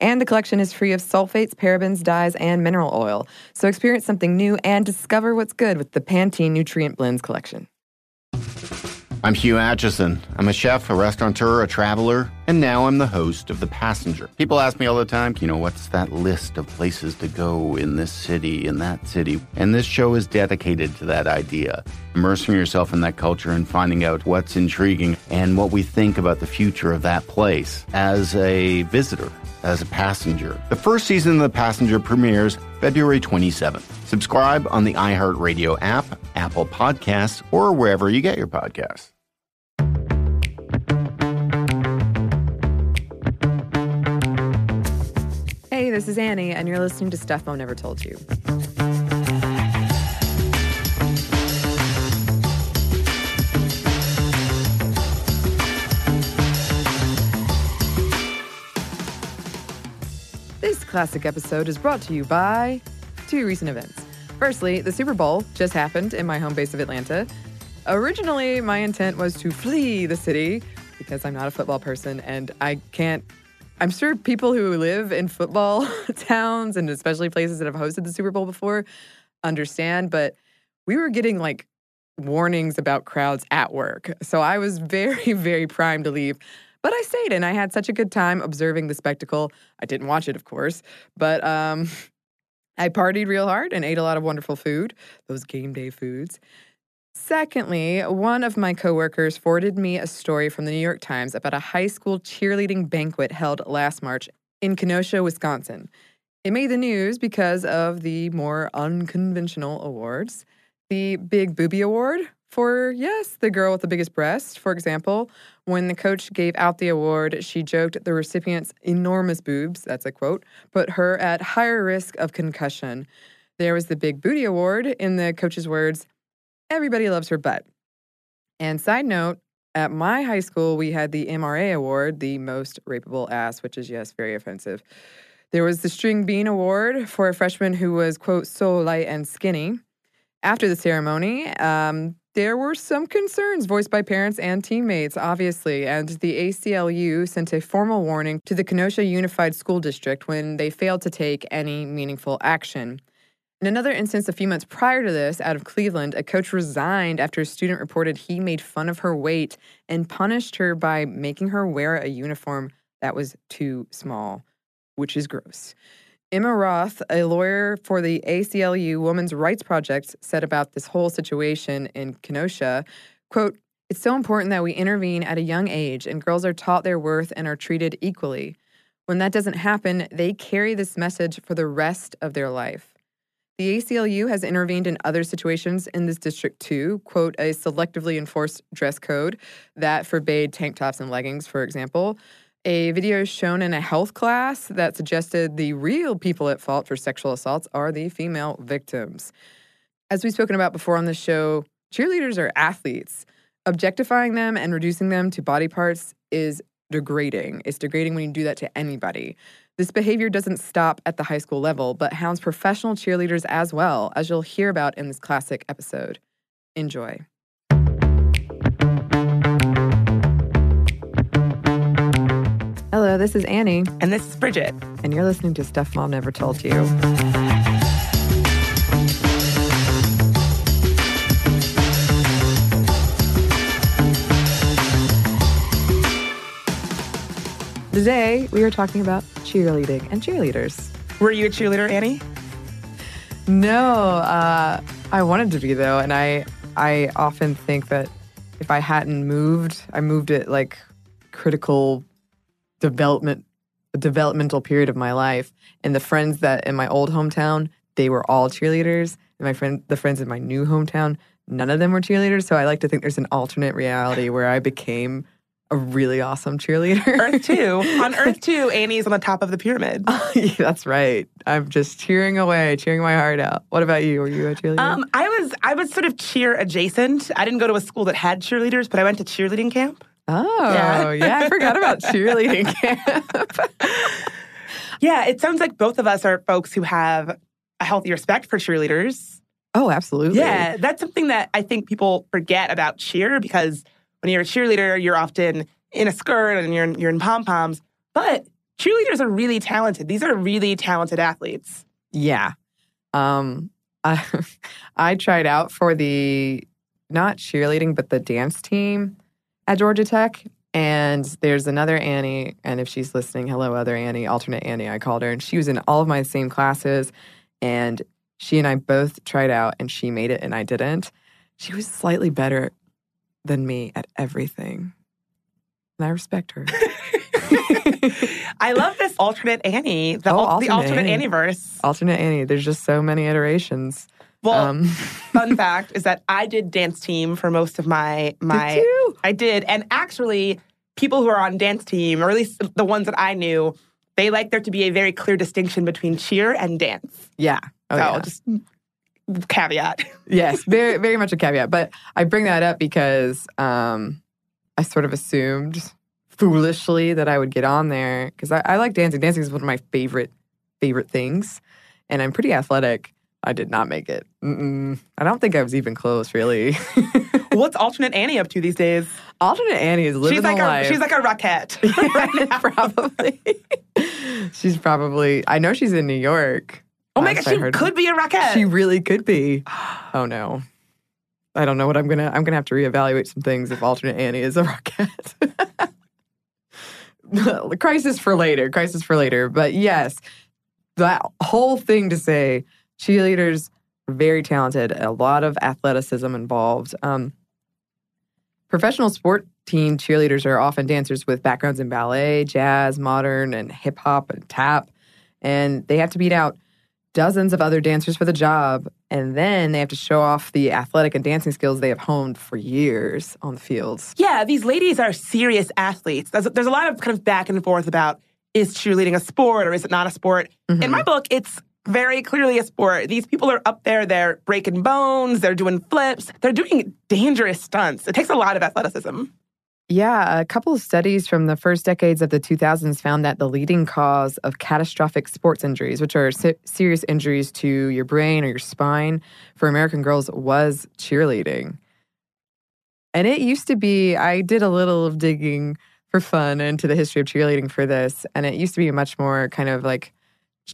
And the collection is free of sulfates, parabens, dyes, and mineral oil. So experience something new and discover what's good with the Pantene Nutrient Blends collection. I'm Hugh Acheson. I'm a chef, a restaurateur, a traveler, and now I'm the host of The Passenger. People ask me all the time, you know, what's that list of places to go in this city, in that city? And this show is dedicated to that idea. Immersing yourself in that culture and finding out what's intriguing and what we think about the future of that place as a visitor, as a passenger. The first season of The Passenger premieres February 27th. Subscribe on the iHeartRadio app, Apple Podcasts, or wherever you get your podcasts. Hey, this is Annie, and you're listening to Stuff Mom Never Told You. This classic episode is brought to you by two recent events. Firstly, the Super Bowl just happened in my home base of Atlanta. Originally, my intent was to flee the city because I'm not a football person and I can't. I'm sure people who live in football towns and especially places that have hosted the Super Bowl before understand, but we were getting like warnings about crowds at work. So I was very, very primed to leave. But I stayed and I had such a good time observing the spectacle. I didn't watch it, of course, but um, I partied real hard and ate a lot of wonderful food, those game day foods. Secondly, one of my coworkers forwarded me a story from the New York Times about a high school cheerleading banquet held last March in Kenosha, Wisconsin. It made the news because of the more unconventional awards. The Big Booby Award for, yes, the girl with the biggest breast, for example. When the coach gave out the award, she joked the recipient's enormous boobs, that's a quote, put her at higher risk of concussion. There was the Big Booty Award, in the coach's words, everybody loves her butt. And side note, at my high school, we had the MRA award, the most rapeable ass, which is, yes, very offensive. There was the String Bean Award for a freshman who was, quote, so light and skinny. After the ceremony, um, there were some concerns voiced by parents and teammates, obviously, and the ACLU sent a formal warning to the Kenosha Unified School District when they failed to take any meaningful action. In another instance, a few months prior to this, out of Cleveland, a coach resigned after a student reported he made fun of her weight and punished her by making her wear a uniform that was too small, which is gross. Emma Roth, a lawyer for the ACLU Women's Rights Project, said about this whole situation in Kenosha, quote, it's so important that we intervene at a young age and girls are taught their worth and are treated equally. When that doesn't happen, they carry this message for the rest of their life. The ACLU has intervened in other situations in this district too, quote, a selectively enforced dress code that forbade tank tops and leggings, for example. A video shown in a health class that suggested the real people at fault for sexual assaults are the female victims. As we've spoken about before on the show, cheerleaders are athletes. Objectifying them and reducing them to body parts is degrading. It's degrading when you do that to anybody. This behavior doesn't stop at the high school level, but hounds professional cheerleaders as well, as you'll hear about in this classic episode. Enjoy. Hello, this is Annie, And this is Bridget. and you're listening to Stuff Mom Never Told You. Today, we are talking about cheerleading and cheerleaders. Were you a cheerleader, Annie? No, uh, I wanted to be though, and I I often think that if I hadn't moved, I moved at like critical development developmental period of my life, and the friends that in my old hometown they were all cheerleaders, and my friend the friends in my new hometown none of them were cheerleaders. So I like to think there's an alternate reality where I became a really awesome cheerleader. Earth 2. On Earth 2, Annie's on the top of the pyramid. yeah, that's right. I'm just cheering away, cheering my heart out. What about you? Were you a cheerleader? Um, I was I was sort of cheer adjacent. I didn't go to a school that had cheerleaders, but I went to cheerleading camp. Oh, yeah. yeah. I forgot about cheerleading camp. Yeah, it sounds like both of us are folks who have a healthy respect for cheerleaders. oh, absolutely. Yeah, that's something that I think people forget about cheer because when you're a cheerleader, you're often in a skirt and you're you're in pom poms. But cheerleaders are really talented. These are really talented athletes. Yeah. Um, I, I tried out for the not cheerleading, but the dance team at Georgia Tech. And there's another Annie, and if she's listening, hello, other Annie, alternate Annie, I called her, and she was in all of my same classes. And she and I both tried out, and she made it, and I didn't. She was slightly better than me at everything. And I respect her. I love this alternate Annie, the, Oh, al- the alternate alternate Annie. Annieverse. alternate Annie, there's just so many iterations. Well, um, fun fact is that I did dance team for most of my my. I did, and actually, people who are on dance team, or at least the ones that I knew, they like there to be a very clear distinction between cheer and dance. Yeah. Oh, so yeah. just caveat. yes, very very much a caveat. But I bring that up because um, I sort of assumed foolishly that I would get on there because I, I like dancing. Dancing is one of my favorite favorite things, and I'm pretty athletic. I did not make it. Mm-mm. I don't think I was even close, really. What's alternate Annie up to these days? Alternate Annie is living she's like a life. she's like a rockette. probably. she's probably. I know she's in New York. oh my gosh, she could be a rockette. She really could be. Oh no. I don't know what I'm gonna. I'm gonna have to reevaluate some things if alternate Annie is a rocket. crisis for later. Crisis for later. But yes, that whole thing to say, cheerleaders very talented. A lot of athleticism involved. Um, professional sport team cheerleaders are often dancers with backgrounds in ballet, jazz, modern, and hip hop and tap, and they have to beat out dozens of other dancers for the job, and then they have to show off the athletic and dancing skills they have honed for years on the fields. yeah, these ladies are serious athletes. There's, there's a lot of kind of back and forth about is cheerleading a sport or is it not a sport? Mm-hmm. In my book, it's very clearly a sport. These people are up there, they're breaking bones, they're doing flips, they're doing dangerous stunts. It takes a lot of athleticism. Yeah, a couple of studies from the first decades of the 2000s found that the leading cause of catastrophic sports injuries, which are se- serious injuries to your brain or your spine for American girls, was cheerleading. And it used to be, I did a little of digging for fun into the history of cheerleading for this, and it used to be much more kind of like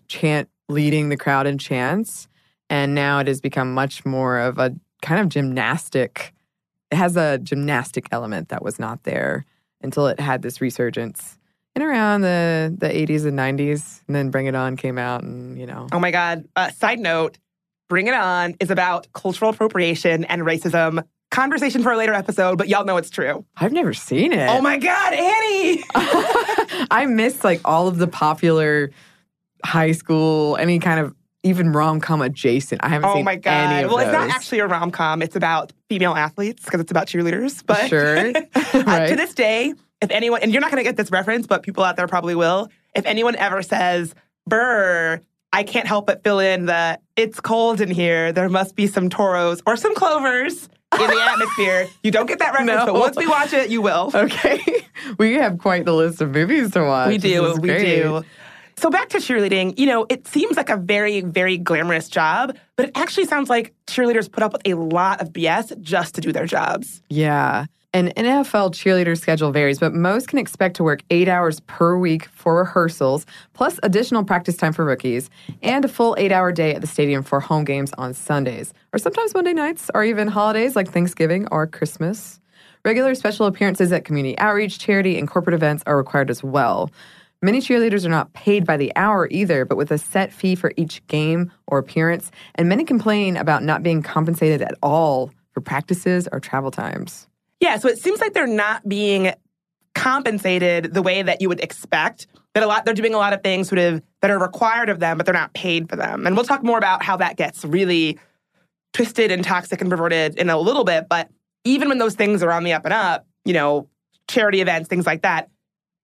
chant leading the crowd in chants. And now it has become much more of a kind of gymnastic it has a gymnastic element that was not there until it had this resurgence in around the the 80s and 90s and then bring it on came out and you know Oh my God. Uh, side note Bring It On is about cultural appropriation and racism. Conversation for a later episode, but y'all know it's true. i've never seen it Oh my God, Annie! i miss like all of the popular high school any kind of even rom-com adjacent i haven't Oh seen my any God. of Well, it's not actually a rom com, it's about female athletes because it's about cheerleaders. But Sure. uh, to this day, if anyone, and you're not going to get this reference, but people out there probably will, if anyone ever says, Burr, I can't help but fill in the it's cold in here, there must be some toros or some clovers in the atmosphere. You don't get that reference, No. but once we watch it, you will. okay we have quite the list of movies to watch We do, we do. So back to cheerleading, you know, it seems like a very, very glamorous job, but it actually sounds like cheerleaders put up with a lot of BS just to do their jobs. Yeah. An NFL cheerleader schedule varies, but most can expect to work eight hours per week for rehearsals, plus additional practice time for rookies, and a full eight hour day at the stadium for home games on Sundays, or sometimes Monday nights, or even holidays like Thanksgiving or Christmas. Regular special appearances at community outreach, charity, and corporate events are required as well. Many cheerleaders are not paid by the hour either, but with a set fee for each game or appearance, and many complain about not being compensated at all for practices or travel times. Yeah, so it seems like they're not being compensated the way that you would expect. That a lot they're doing a lot of things sort of that are required of them, but they're not paid for them. And we'll talk more about how that gets really twisted and toxic and perverted in a little bit. But even when those things are on the up and up, you know, charity events, things like that.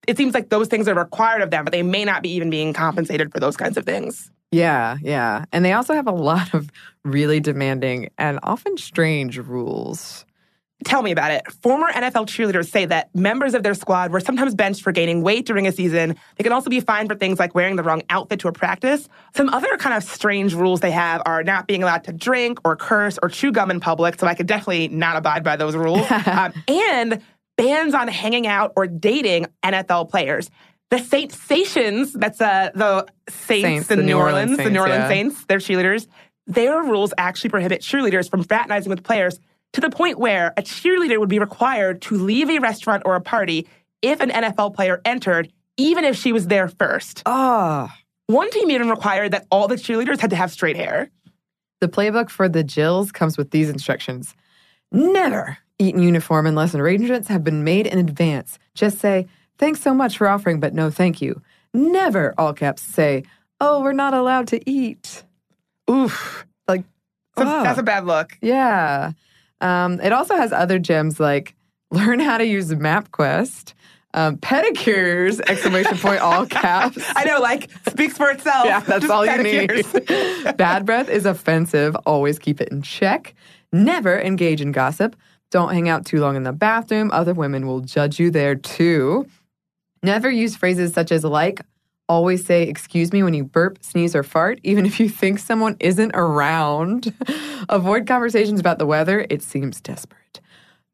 It seems like those things are required of them, but they may not be even being compensated for those kinds of things. Yeah, yeah. And they also have a lot of really demanding and often strange rules. Tell me about it. Former NFL cheerleaders say that members of their squad were sometimes benched for gaining weight during a season. They can also be fined for things like wearing the wrong outfit to a practice. Some other kind of strange rules they have are not being allowed to drink or curse or chew gum in public. So I could definitely not abide by those rules. um, and bans on hanging out or dating NFL players. The Saintsations, that's uh, the Saints, Saints, in the New, Orleans, Orleans the New Orleans yeah. Saints, their cheerleaders, their rules actually prohibit cheerleaders from fraternizing with players to the point where a cheerleader would be required to leave a restaurant or a party if an NFL player entered, even if she was there first. Oh, One team even required that all the cheerleaders had to have straight hair. the playbook for the Jills comes with these instructions Never eat in uniform lesson arrangements have been made in advance. Just say, thanks so much for offering, but no thank you. Never, all caps, say, oh, we're not allowed to eat. Oof. Like, So. That's a bad look. Yeah. Um, it also has other gems like learn how to use MapQuest, um, pedicures, exclamation point, all caps. I know, like, speaks for itself. Yeah, that's Just all you need. Bad breath is offensive. Always keep it in check. Never engage in gossip. Don't hang out too long in the bathroom. Other women will judge you there too. Never use phrases such as like. Always say excuse me when you burp, sneeze, or fart, even if you think someone isn't around. Avoid conversations about the weather. It seems desperate.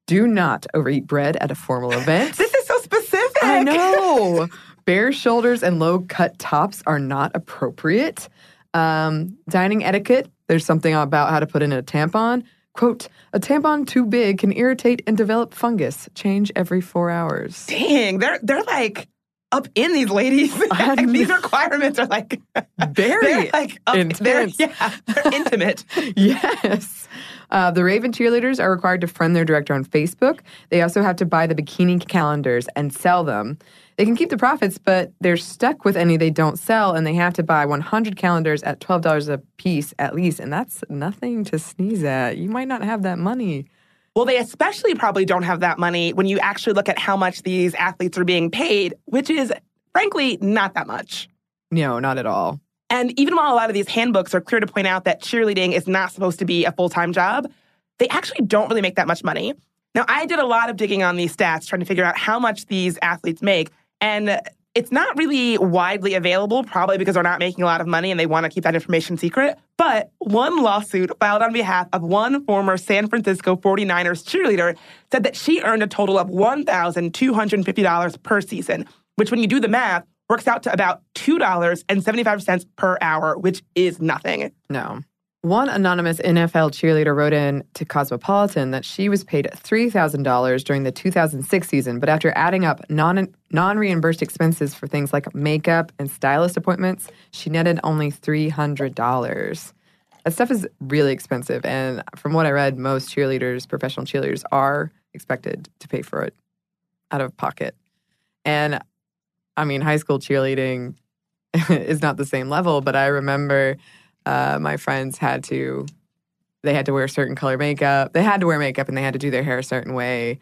Do not overeat bread at a formal event. This is so specific. I know. Bare shoulders and low cut tops are not appropriate. Um, dining etiquette, there's something about how to put in a tampon. Quote, a tampon too big can irritate and develop fungus. Change every four hours. Dang, they're they're like up in these ladies. Like, these requirements are like Very like up, they're, yeah, they're intimate. yes. Uh, the Raven cheerleaders are required to friend their director on Facebook. They also have to buy the bikini calendars and sell them. They can keep the profits, but they're stuck with any they don't sell, and they have to buy 100 calendars at $12 a piece at least. And that's nothing to sneeze at. You might not have that money. Well, they especially probably don't have that money when you actually look at how much these athletes are being paid, which is frankly not that much. No, not at all. And even while a lot of these handbooks are clear to point out that cheerleading is not supposed to be a full time job, they actually don't really make that much money. Now, I did a lot of digging on these stats trying to figure out how much these athletes make. And it's not really widely available, probably because they're not making a lot of money and they want to keep that information secret. But one lawsuit filed on behalf of one former San Francisco 49ers cheerleader said that she earned a total of $1,250 per season, which, when you do the math, works out to about $2.75 per hour, which is nothing. No. One anonymous NFL cheerleader wrote in to Cosmopolitan that she was paid $3,000 during the 2006 season, but after adding up non reimbursed expenses for things like makeup and stylist appointments, she netted only $300. That stuff is really expensive. And from what I read, most cheerleaders, professional cheerleaders, are expected to pay for it out of pocket. And I mean, high school cheerleading is not the same level, but I remember uh, my friends had to they had to wear certain color makeup. They had to wear makeup and they had to do their hair a certain way.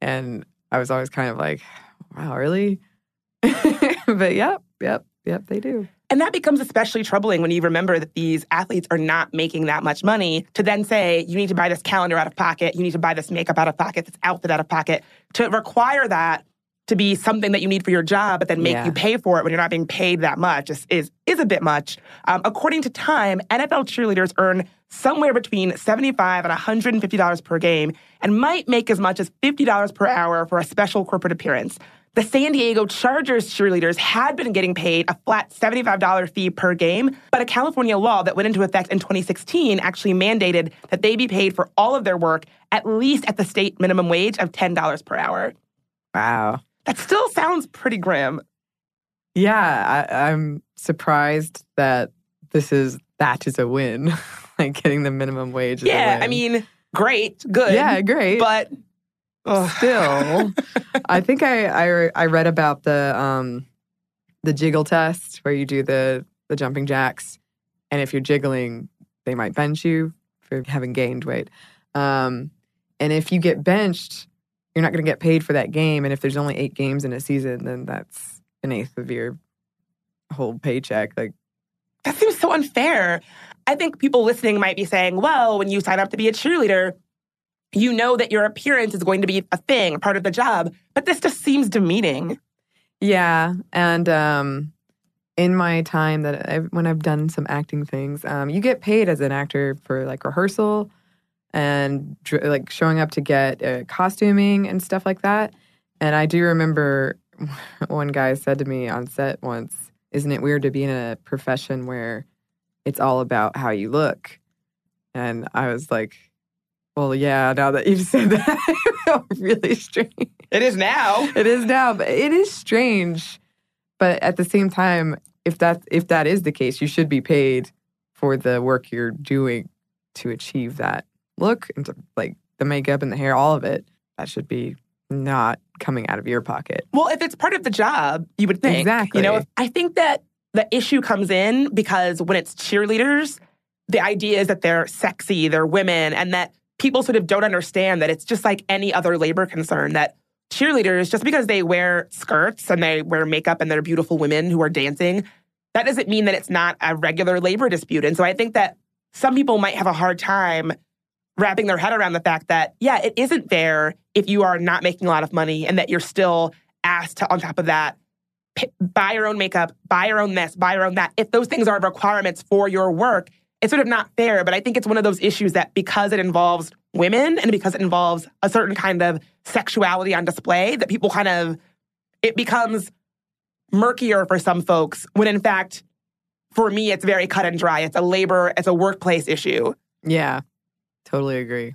And i was always kind of like wow really? But yep yep yep they do. And that becomes especially troubling when you remember that these athletes are not making that much money to then say, you need to buy this calendar out of pocket, you need to buy this makeup out of pocket, this outfit out of pocket, to require that to be something that you need for your job, but then make Yeah. you pay for it when you're not being paid that much is is, is a bit much. Um, according to Time, NFL cheerleaders earn somewhere between 75 and $150 per game and might make as much as $50 per hour for a special corporate appearance. The San Diego Chargers cheerleaders had been getting paid a flat $75 fee per game, but a California law that went into effect in 2016 actually mandated that they be paid for all of their work at least at the state minimum wage of $10 per hour. wow That still sounds pretty grim. yeah I, i'm surprised that this is that is a win like getting the minimum wage is a Yeah. I mean, great, good. yeah great But still i think I, I i read about the um the jiggle test where you do the the jumping jacks and if you're jiggling they might bench you for having gained weight um and if you get benched you're not going to get paid for that game. And if there's only eight games in a season, then that's an eighth of your whole paycheck. Like, that seems so unfair. I think people listening might be saying, well, when you sign up to be a cheerleader, you know that your appearance is going to be a thing, part of the job. But this just seems demeaning. Yeah. And um, in my time that I've, when I've done some acting things, um, you get paid as an actor for like rehearsal and dr- like showing up to get uh, costuming and stuff like that. And I do remember one guy said to me on set once, Isn't it weird to be in a profession where it's all about how you look? And I was like, Well, yeah, now that you've said that, really strange. It is now. It is now, but it is strange. But at the same time, if that if that is the case, you should be paid for the work you're doing to achieve that look and like the makeup and the hair, all of it. That should be not coming out of your pocket. Well, if it's part of the job, you would think. Exactly. You know, I think that the issue comes in because when it's cheerleaders, the idea is that they're sexy, they're women, and that people sort of don't understand that it's just like any other labor concern that cheerleaders, just because they wear skirts and they wear makeup and they're beautiful women who are dancing, that doesn't mean that it's not a regular labor dispute. And so I think that some people might have a hard time wrapping their head around the fact that, yeah, it isn't fair if you are not making a lot of money and that you're still asked to, on top of that, buy your own makeup, buy your own this, buy your own that. If those things are requirements for your work, it's sort of not fair. But I think it's one of those issues that because it involves women and because it involves a certain kind of sexuality on display, that people kind of, it becomes murkier for some folks when in fact, for me, it's very cut and dry. It's a labor, it's a workplace issue. Yeah, totally agree.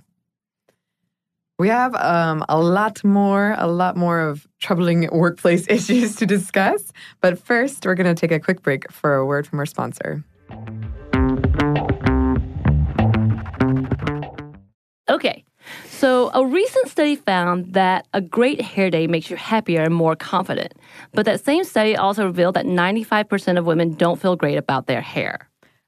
We have um, a lot more, a lot more of troubling workplace issues to discuss. But first, we're going to take a quick break for a word from our sponsor. Okay. So, a recent study found that a great hair day makes you happier and more confident. But that same study also revealed that 95% of women don't feel great about their hair.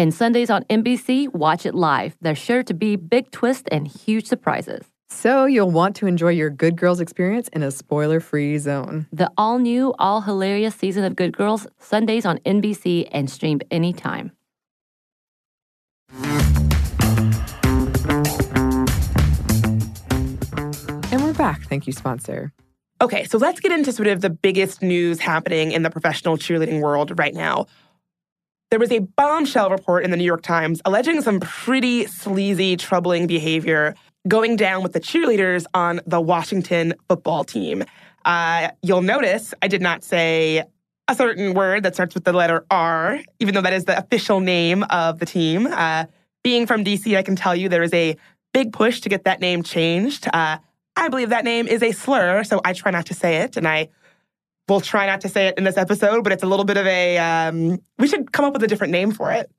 And Sundays on NBC, watch it live. There's sure to be big twists and huge surprises. So, you'll want to enjoy your Good Girls experience in a spoiler free zone. The all new, all hilarious season of Good Girls, Sundays on NBC and streamed anytime. And we're back. Thank you, sponsor. Okay, so let's get into sort of the biggest news happening in the professional cheerleading world right now. There was a bombshell report in the New York Times alleging some pretty sleazy, troubling behavior going down with the cheerleaders on the Washington football team. Uh, you'll notice I did not say a certain word that starts with the letter R, even though that is the official name of the team. Uh, being from DC, I can tell you there is a big push to get that name changed. Uh, I believe that name is a slur, so I try not to say it, and I will try not to say it in this episode, but it's a little bit of a, um, we should come up with a different name for it.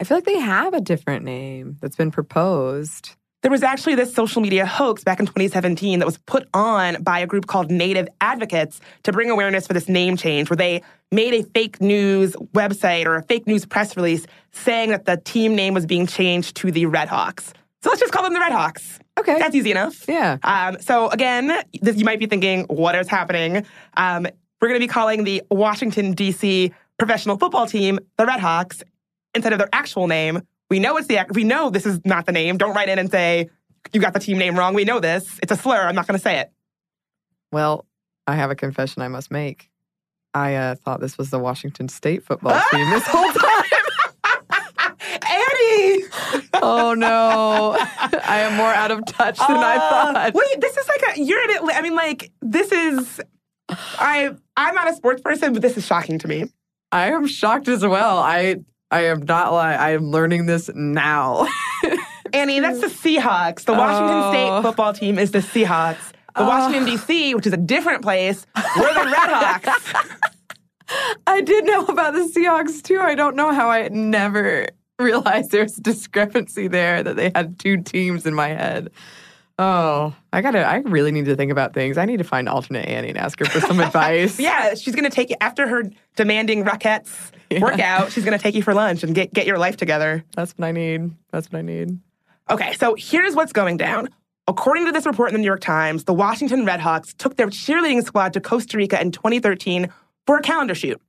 I feel like they have a different name that's been proposed. there was actually this social media hoax back in 2017 that was put on by a group called Native Advocates to bring awareness for this name change, where they made a fake news website or a fake news press release saying that the team name was being changed to the Red Hawks. So let's just call them the Red Hawks. Okay. That's easy enough. Yeah. Um, so again, this, you might be thinking, what is happening? Um, we're going to be calling the Washington, D.C. professional football team the Red Hawks instead of their actual name. We know it's the we know this is not the name. Don't write in and say you got the team name wrong. We know this. It's a slur. I'm not going to say it. Well, I have a confession I must make. I uh, thought this was the Washington State football team this whole time. Annie. oh no, I am more out of touch than I Uh, thought. Wait, this is like a you're in it. I mean, like this is. I I'm not a sports person, but this is shocking to me. I am shocked as well. I I am not lying. I am learning this now. Annie, that's the Seahawks. The Washington Oh. State football team is the Seahawks. The Oh. Washington D.C., which is a different place, we're the Red Hawks. I did know about the Seahawks too. I don't know how I never realized there's a discrepancy there that they had two teams in my head. Oh, I gotta. I really need to think about things. I need to find alternate Annie and ask her for some advice. Yeah, she's gonna take you after her demanding Rockettes workout. She's gonna take you for lunch and get get your life together. that's what I need. That's what I need. Okay, so here's what's going down. According to this report in the New York Times, the Washington Redhawks took their cheerleading squad to Costa Rica in 2013 for a calendar shoot.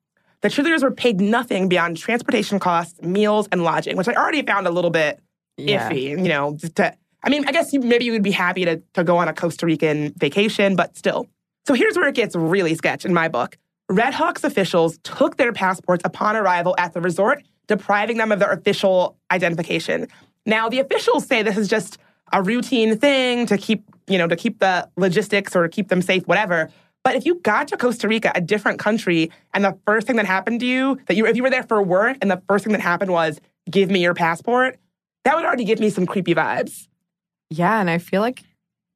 The cheerleaders were paid nothing beyond transportation costs, meals, and lodging, which I already found a little bit Yeah. iffy. You know, just to, I mean, I guess you, maybe you would be happy to, to go on a Costa Rican vacation, but still. So here's where it gets really sketch in my book. Redhawks officials took their passports upon arrival at the resort, depriving them of their official identification. Now, the officials say this is just a routine thing to keep, you know, to keep the logistics or keep them safe, whatever. But if you got to Costa Rica, a different country, and the first thing that happened to you, that you if you were there for work and the first thing that happened was give me your passport, that would already give me some creepy vibes. Yeah, and I feel like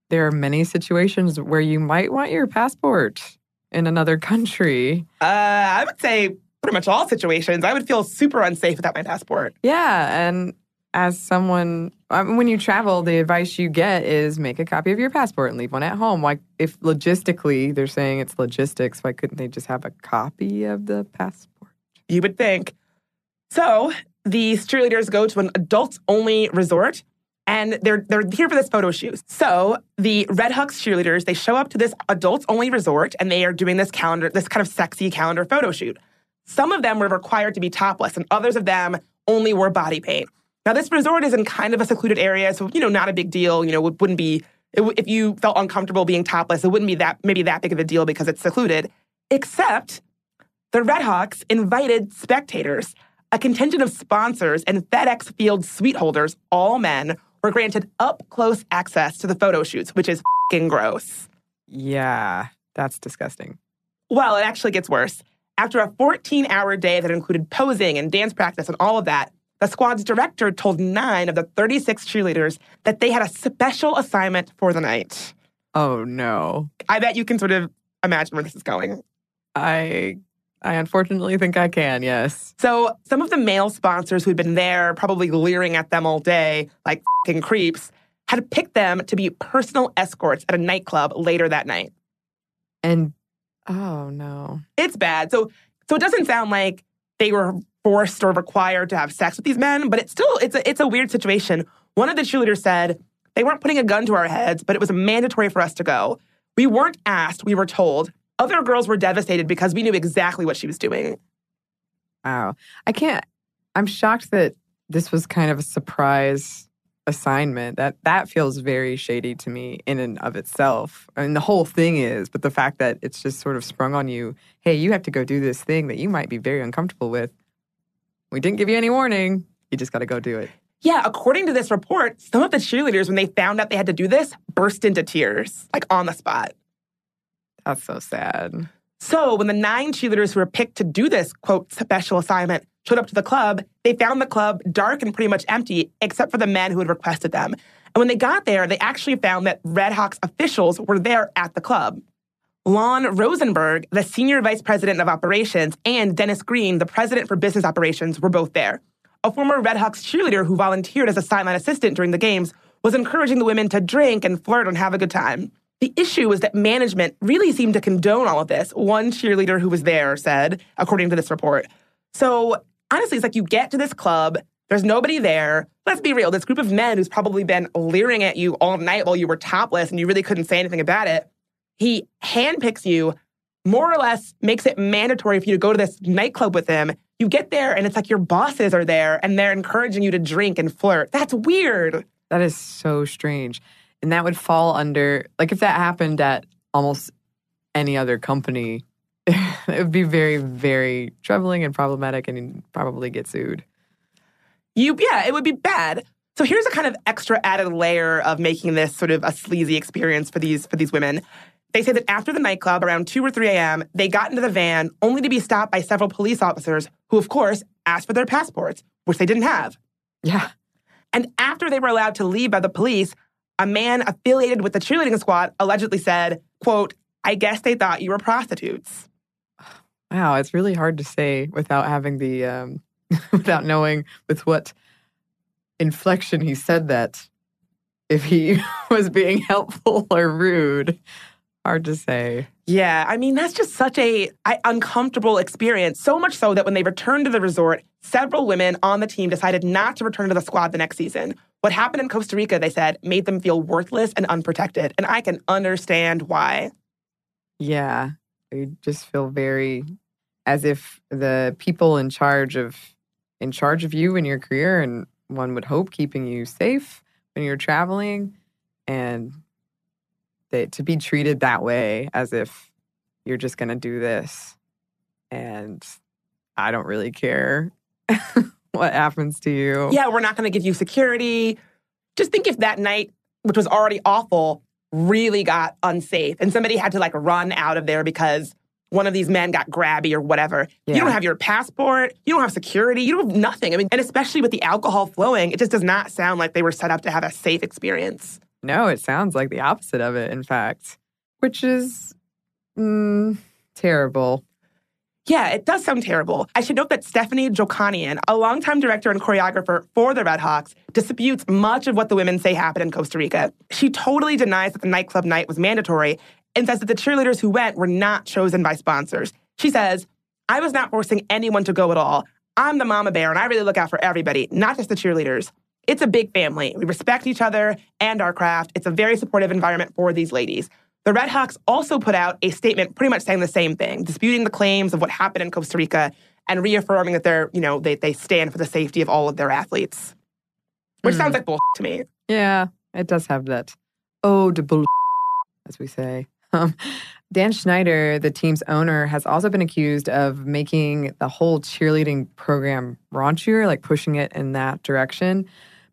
there are many situations where you might want your passport in another country. Uh, I would say pretty much all situations. I would feel super unsafe without my passport. Yeah, and as someone, I mean, when you travel, the advice you get is make a copy of your passport and leave one at home. Like, if logistically they're saying it's logistics, why couldn't they just have a copy of the passport? You would think. So these cheerleaders go to an adults-only resort, and they're they're here for this photo shoot. So the Red Hawks cheerleaders they show up to this adults-only resort, and they are doing this calendar, this kind of sexy calendar photo shoot. Some of them were required to be topless, and others of them only wore body paint. Now, this resort is in kind of a secluded area, so you know, not a big deal. You know, it wouldn't be it, if you felt uncomfortable being topless, it wouldn't be that maybe that big of a deal because it's secluded. Except the Redhawks invited spectators. A contingent of sponsors and FedEx Field suite holders, all men, were granted up close access to the photo shoots, which is fing gross. Yeah, that's disgusting. Well, it actually gets worse. After a 14 hour day that included posing and dance practice and all of that, the squad's director told nine of the 36 cheerleaders that they had a special assignment for the night. Oh no, I bet you can sort of imagine where this is going. I, I unfortunately think I can. Yes. So some of the male sponsors who'd been there, probably leering at them all day, like fing creeps, had picked them to be personal escorts at a nightclub later that night. And oh no, It's bad. So so it doesn't sound like they were forced or required to have sex with these men, but it's still it's a it's a weird situation. One of the cheerleaders said they weren't putting a gun to our heads, but it was mandatory for us to go. We weren't asked, we were told. Other girls were devastated because we knew exactly what she was doing. wow. I can't. I'm shocked that this was kind of a surprise assignment. That that feels very shady to me in and of itself. I mean, the whole thing is, but the fact that it's just sort of sprung on you. Hey, you have to go do this thing that you might be very uncomfortable with. We didn't give you any warning. You just got to go do it. Yeah, according to this report, some of the cheerleaders, when they found out they had to do this, burst into tears, like on the spot. That's so sad. So when the nine cheerleaders who were picked to do this, quote, special assignment showed up to the club, they found the club dark and pretty much empty, except for the men who had requested them. And when they got there, they actually found that Red Hawks officials were there at the club. Lon Rosenberg, the senior vice president of operations, and Dennis Greene, the president for business operations, were both there. A former Red Hawks cheerleader who volunteered as a sideline assistant during the games was encouraging the women to drink and flirt and have a good time. The issue was that management really seemed to condone all of this, one cheerleader who was there said, according to this report. So honestly, it's like you get to this club, there's nobody there. Let's be real, this group of men who's probably been leering at you all night while you were topless and you really couldn't say anything about it, he handpicks you, more or less makes it mandatory for you to go to this nightclub with him. You get there and it's like your bosses are there and they're encouraging you to drink and flirt. That's weird. That is so strange. And that would fall under, like, if that happened at almost any other company, it would be very, very troubling and problematic and you'd probably get sued. You, yeah, it would be bad. So here's a kind of extra added layer of making this sort of a sleazy experience for these for these women. They say that after the nightclub, around 2 or 3 a.m., they got into the van only to be stopped by several police officers who, of course, asked for their passports, which they didn't have. Yeah. And after they were allowed to leave by the police, a man affiliated with the cheerleading squad allegedly said, quote, I guess they thought you were prostitutes. Wow, it's really hard to say without having the, um, without knowing with what inflection he said that. If he was being helpful or rude, hard to say. Yeah, I mean, that's just such a I, uncomfortable experience. So much so that when they returned to the resort, several women on the team decided not to return to the squad the next season. What happened in Costa Rica, they said, made them feel worthless and unprotected. And I can understand why. Yeah, you just feel very as if the people in charge of in charge of you and your career and one would hope keeping you safe when you're traveling and that to be treated that way as if you're just going to do this and I don't really care what happens to you. Yeah, we're not going to give you security. Just think if that night, which was already awful, really got unsafe and somebody had to like run out of there because one of these men got grabby or whatever. Yeah. You don't have your passport, you don't have security, you don't have nothing. I mean, and especially with the alcohol flowing, it just does not sound like they were set up to have a safe experience. No, it sounds like the opposite of it, in fact, which is mm, terrible. Yeah, it does sound terrible. I should note that Stephanie Jojokian, a longtime director and choreographer for the Red Hawks, disputes much of what the women say happened in Costa Rica. She totally denies that the nightclub night was mandatory and says that the cheerleaders who went were not chosen by sponsors. She says, I was not forcing anyone to go at all. I'm the mama bear and I really look out for everybody, not just the cheerleaders. It's a big family. We respect each other and our craft. It's a very supportive environment for these ladies. The Red Hawks also put out a statement pretty much saying the same thing, disputing the claims of what happened in Costa Rica and reaffirming that they're, you know, they, they stand for the safety of all of their athletes. Which Mm. sounds like bull to me. Yeah, it does have that oh de bull, as we say. Um, Dan Snyder, the team's owner, has also been accused of making the whole cheerleading program raunchier, like pushing it in that direction.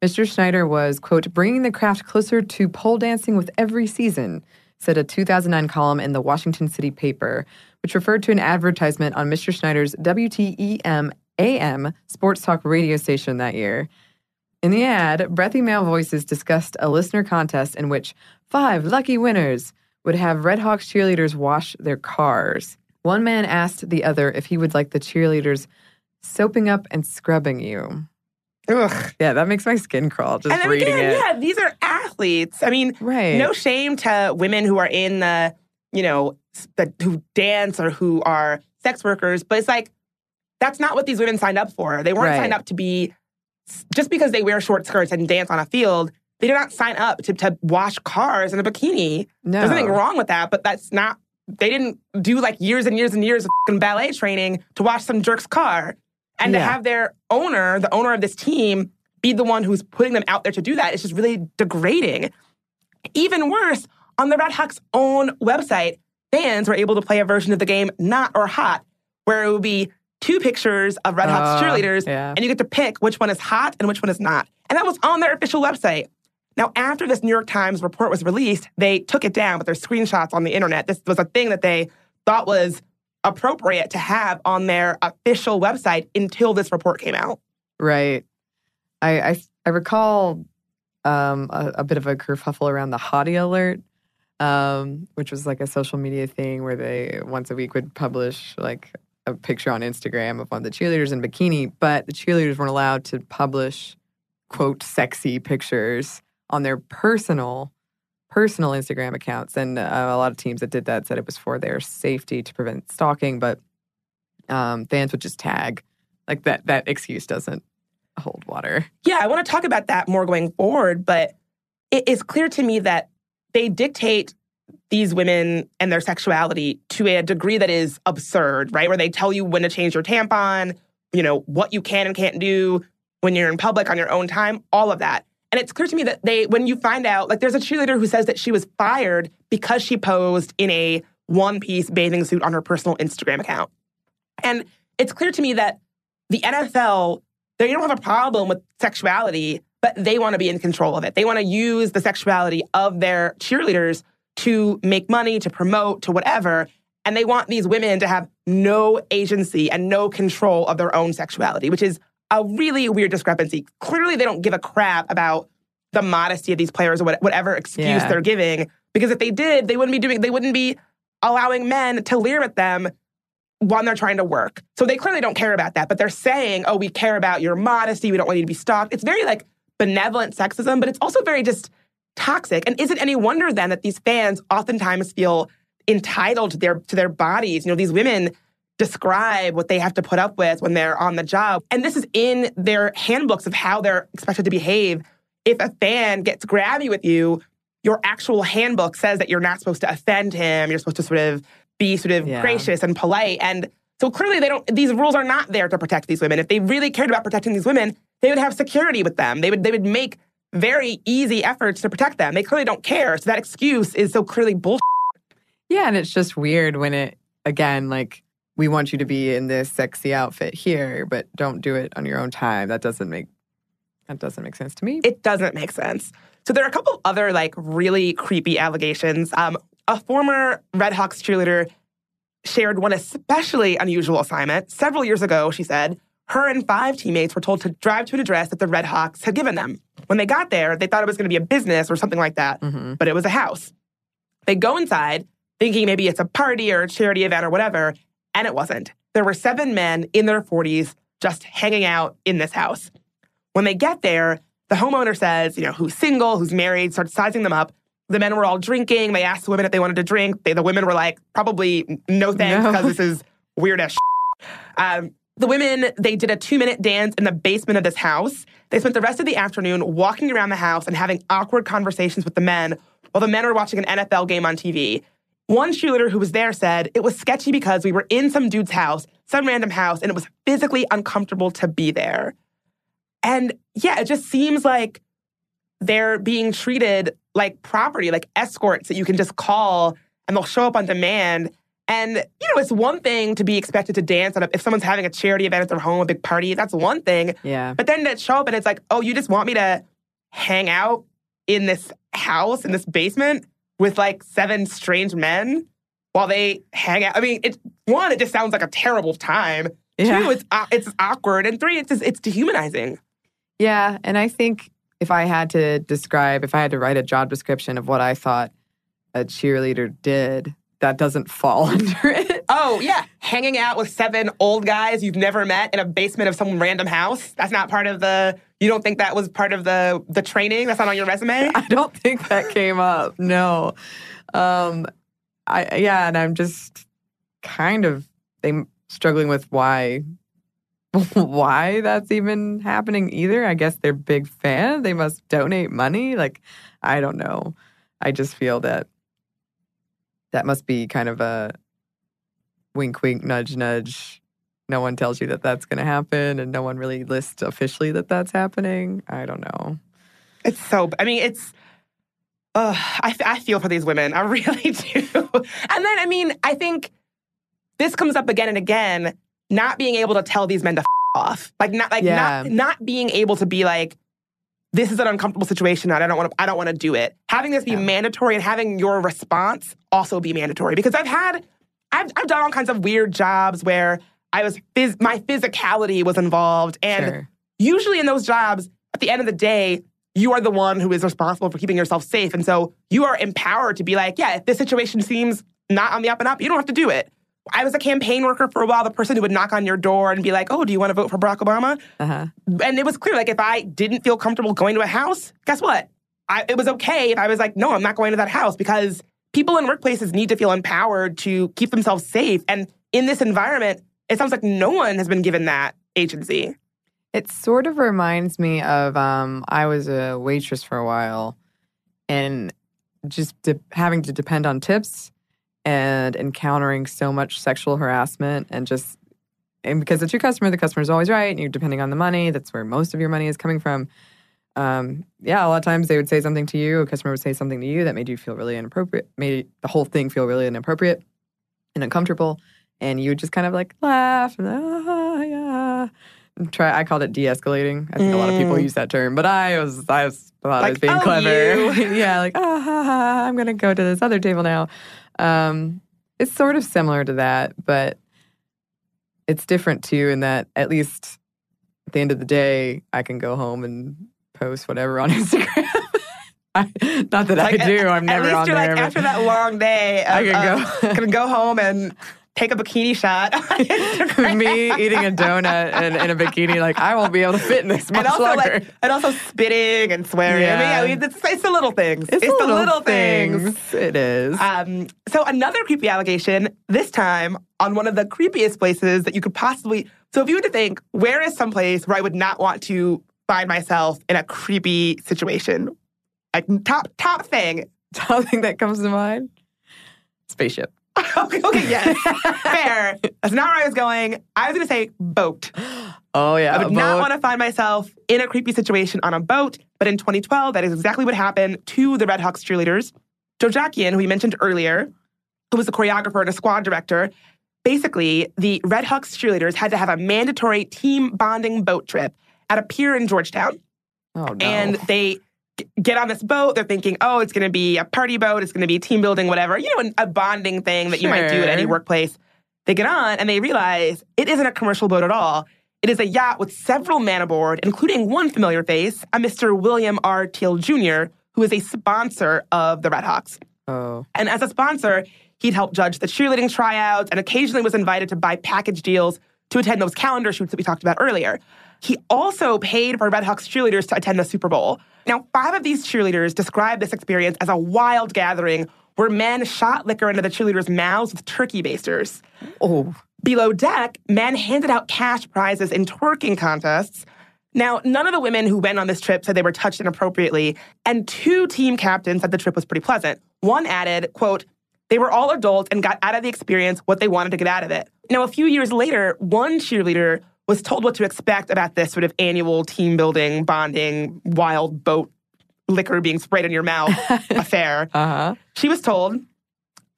Mr. Snyder was, quote, bringing the craft closer to pole dancing with every season, said a 2009 column in the Washington City paper, which referred to an advertisement on Mr. Snyder's WTEM AM sports talk radio station that year. In the ad, breathy male voices discussed a listener contest in which five lucky winners would have Red Hawks cheerleaders wash their cars. One man asked the other if he would like the cheerleaders soaping up and scrubbing you. Ugh. Yeah, that makes my skin crawl just and then reading again, it. yeah, these are athletes. I mean, Right. no shame to women who are in the, you know, the, who dance or who are sex workers, but it's like that's not what these women signed up for. They weren't Right. signed up to be just because they wear short skirts and dance on a field. They did not sign up to, to wash cars in a bikini. no. There's nothing wrong with that, but that's not. They didn't do like years and years and years of ballet training to wash some jerk's car, and to have their owner, the owner of this team, be the one who's putting them out there to do that is just really degrading. Even worse, on the Red Hawks' own website, fans were able to play a version of the game Not or Hot, where it would be two pictures of Red Hawks Uh, cheerleaders, yeah. and you get to pick which one is hot and which one is not. And that was on their official website. Now, after this New York Times report was released, they took it down, but there's screenshots on the internet. This was a thing that they thought was appropriate to have on their official website until this report came out. Right. I I, I recall um, a, a bit of a kerfuffle around the Hottie Alert, um, which was like a social media thing where they once a week would publish like a picture on Instagram of one of the cheerleaders in bikini, but the cheerleaders weren't allowed to publish quote sexy pictures on their personal personal Instagram accounts. And uh, a lot of teams that did that said it was for their safety to prevent stalking, but um, fans would just tag. Like that that excuse doesn't hold water. Yeah, I want to talk about that more going forward, but it is clear to me that they dictate these women and their sexuality to a degree that is absurd, right? Where they tell you when to change your tampon, you know, what you can and can't do when you're in public on your own time, all of that. And it's clear to me that they, when you find out, like there's a cheerleader who says that she was fired because she posed in a one piece bathing suit on her personal Instagram account. And it's clear to me that the NFL, they don't have a problem with sexuality, but they want to be in control of it. They want to use the sexuality of their cheerleaders to make money, to promote, to whatever. And they want these women to have no agency and no control of their own sexuality, which is a really weird discrepancy. Clearly, they don't give a crap about the modesty of these players or whatever excuse Yeah. they're giving. Because if they did, they wouldn't be doing. They wouldn't be allowing men to leer at them when they're trying to work. So they clearly don't care about that. But they're saying, "Oh, we care about your modesty. We don't want you to be stalked." It's very like benevolent sexism, but it's also very just toxic. And is it any wonder then that these fans oftentimes feel entitled to their to their bodies? You know, these women describe what they have to put up with when they're on the job. And this is in their handbooks of how they're expected to behave. If a fan gets grabby with you, your actual handbook says that you're not supposed to offend him. You're supposed to sort of be sort of Yeah. gracious and polite. And so clearly they don't these rules are not there to protect these women. If they really cared about protecting these women, they would have security with them. They would they would make very easy efforts to protect them. They clearly don't care. So that excuse is so clearly bullshit. Yeah, and it's just weird when it again like we want you to be in this sexy outfit here, but don't do it on your own time. That doesn't make that doesn't make sense to me. It doesn't make sense. So there are a couple of other like really creepy allegations. Um, a former Red Hawks cheerleader shared one especially unusual assignment. Several years ago, she said, her and five teammates were told to drive to an address that the Red Hawks had given them. When they got there, they thought it was going to be a business or something like that, Mhm. but it was a house. They go inside thinking maybe it's a party or a charity event or whatever, and it wasn't. There were seven men in their 40s just hanging out in this house. When they get there, the homeowner says, you know, who's single, who's married, starts sizing them up. The men were all drinking. They asked the women if they wanted to drink. They, the women were like, probably no thanks, No. because this is weird as um, the women, they did a two minute dance in the basement of this house. They spent the rest of the afternoon walking around the house and having awkward conversations with the men while the men were watching an NFL game on TV. One cheerleader who was there said, It was sketchy because we were in some dude's house, some random house, and it was physically uncomfortable to be there. And yeah, it just seems like they're being treated like property, like escorts that you can just call and they'll show up on demand. And, you know, it's one thing to be expected to dance a, if someone's having a charity event at their home, a big party, that's one thing. Yeah. But then to show up and it's like, oh, you just want me to hang out in this house, in this basement with like seven strange men while they hang out. I mean, it's one, it just sounds like a terrible time. Yeah. Two, it's uh, it's awkward, and three, it's just, it's dehumanizing. Yeah, and I think if I had to describe, if I had to write a job description of what I thought a cheerleader did, that doesn't fall under it. Oh yeah, hanging out with seven old guys you've never met in a basement of some random house. That's not part of the. You don't think that was part of the the training? That's not on your resume. I don't think that came up. No. Um I yeah, and I'm just kind of I'm struggling with why why that's even happening either. I guess they're big fan. They must donate money. Like I don't know. I just feel that that must be kind of a wink wink nudge nudge. No one tells you that that's going to happen and no one really lists officially that that's happening. I don't know. It's so. I mean, it's. Uh, I, I feel for these women. I really do. And then, I mean, I think this comes up again and again. Not being able to tell these men to f- off, like not like Yeah. not not being able to be like, this is an uncomfortable situation. And I don't want to. I don't want to do it. Having this be Yeah. mandatory and having your response also be mandatory because I've had, I've I've done all kinds of weird jobs where I was phys- my physicality was involved and Sure. usually in those jobs, at the end of the day, you are the one who is responsible for keeping yourself safe. And so you are empowered to be like, yeah, if this situation seems not on the up and up, you don't have to do it. I was a campaign worker for a while, the person who would knock on your door and be like, oh, do you want to vote for Barack Obama? Uh-huh. And it was clear, like, if I didn't feel comfortable going to a house, guess what? I, it was okay if I was like, no, I'm not going to that house because people in workplaces need to feel empowered to keep themselves safe. And in this environment, it sounds like no one has been given that agency. It sort of reminds me of um, I was a waitress for a while and just de- having to depend on tips and encountering so much sexual harassment and just and because it's your customer, the customer's always right, and you're depending on the money. That's where most of your money is coming from. Um, yeah, a lot of times they would say something to you, a customer would say something to you that made you feel really inappropriate, made the whole thing feel really inappropriate and uncomfortable, and you would just kind of like laugh and ah, yeah. And try. I called it de-escalating. I think a lot of people Mm. use that term, but I was I was thought I was being "Oh, clever. yeah, like ah, ha, ha, I'm gonna go to this other table now. Um, it's sort of similar to that, but it's different too in that at least at the end of the day, I can go home and post whatever on Instagram. I, not that Like, I do. I'm At never least on you're there. like, after that long day, of, I can go. gonna go home and take a bikini shot. on me eating a donut and in a bikini, like I won't be able to fit in this much and also longer. like, and also spitting and swearing. I mean, Yeah. I mean, it's, it's the little things. it's, the little things. It is. Um, so another creepy allegation, this time on one of the creepiest places that you could possibly. So if you were to think, where is some place where I would not want to find myself in a creepy situation? Like top top thing. Something that comes to mind. Spaceship. okay, okay, yes, fair. That's not where I was going. I was going to say boat. Oh yeah. I would not want to find myself in a creepy situation on a boat. But in 2012, that is exactly what happened to the Red Hawks cheerleaders. Jojokian, who we mentioned earlier, who was a choreographer and a squad director, basically, the Red Hawks cheerleaders had to have a mandatory team bonding boat trip at a pier in Georgetown. Oh no. And they get on this boat. They're thinking, oh, it's going to be a party boat. It's going to be team building, whatever. You know, a bonding thing that you might do at any workplace. They get on and they realize it isn't a commercial boat at all. It is a yacht with several men aboard, including one familiar face, a Mr. William R. Teel Jr., who is a sponsor of the Red Hawks. oh. And as a sponsor, he'd help judge the cheerleading tryouts and occasionally was invited to buy package deals to attend those calendar shoots that we talked about earlier. He also paid for Red Hawks cheerleaders to attend the Super Bowl. Now, five of these cheerleaders described this experience as a wild gathering where men shot liquor into the cheerleaders' mouths with turkey basters. Oh. Below deck, men handed out cash prizes in twerking contests. Now, none of the women who went on this trip said they were touched inappropriately, and two team captains said the trip was pretty pleasant. One added, quote, they were all adults and got out of the experience what they wanted to get out of it. Now, a few years later, one cheerleader was told what to expect about this sort of annual team building, bonding, wild boat liquor being sprayed in your mouth affair. Uh-huh. She was told,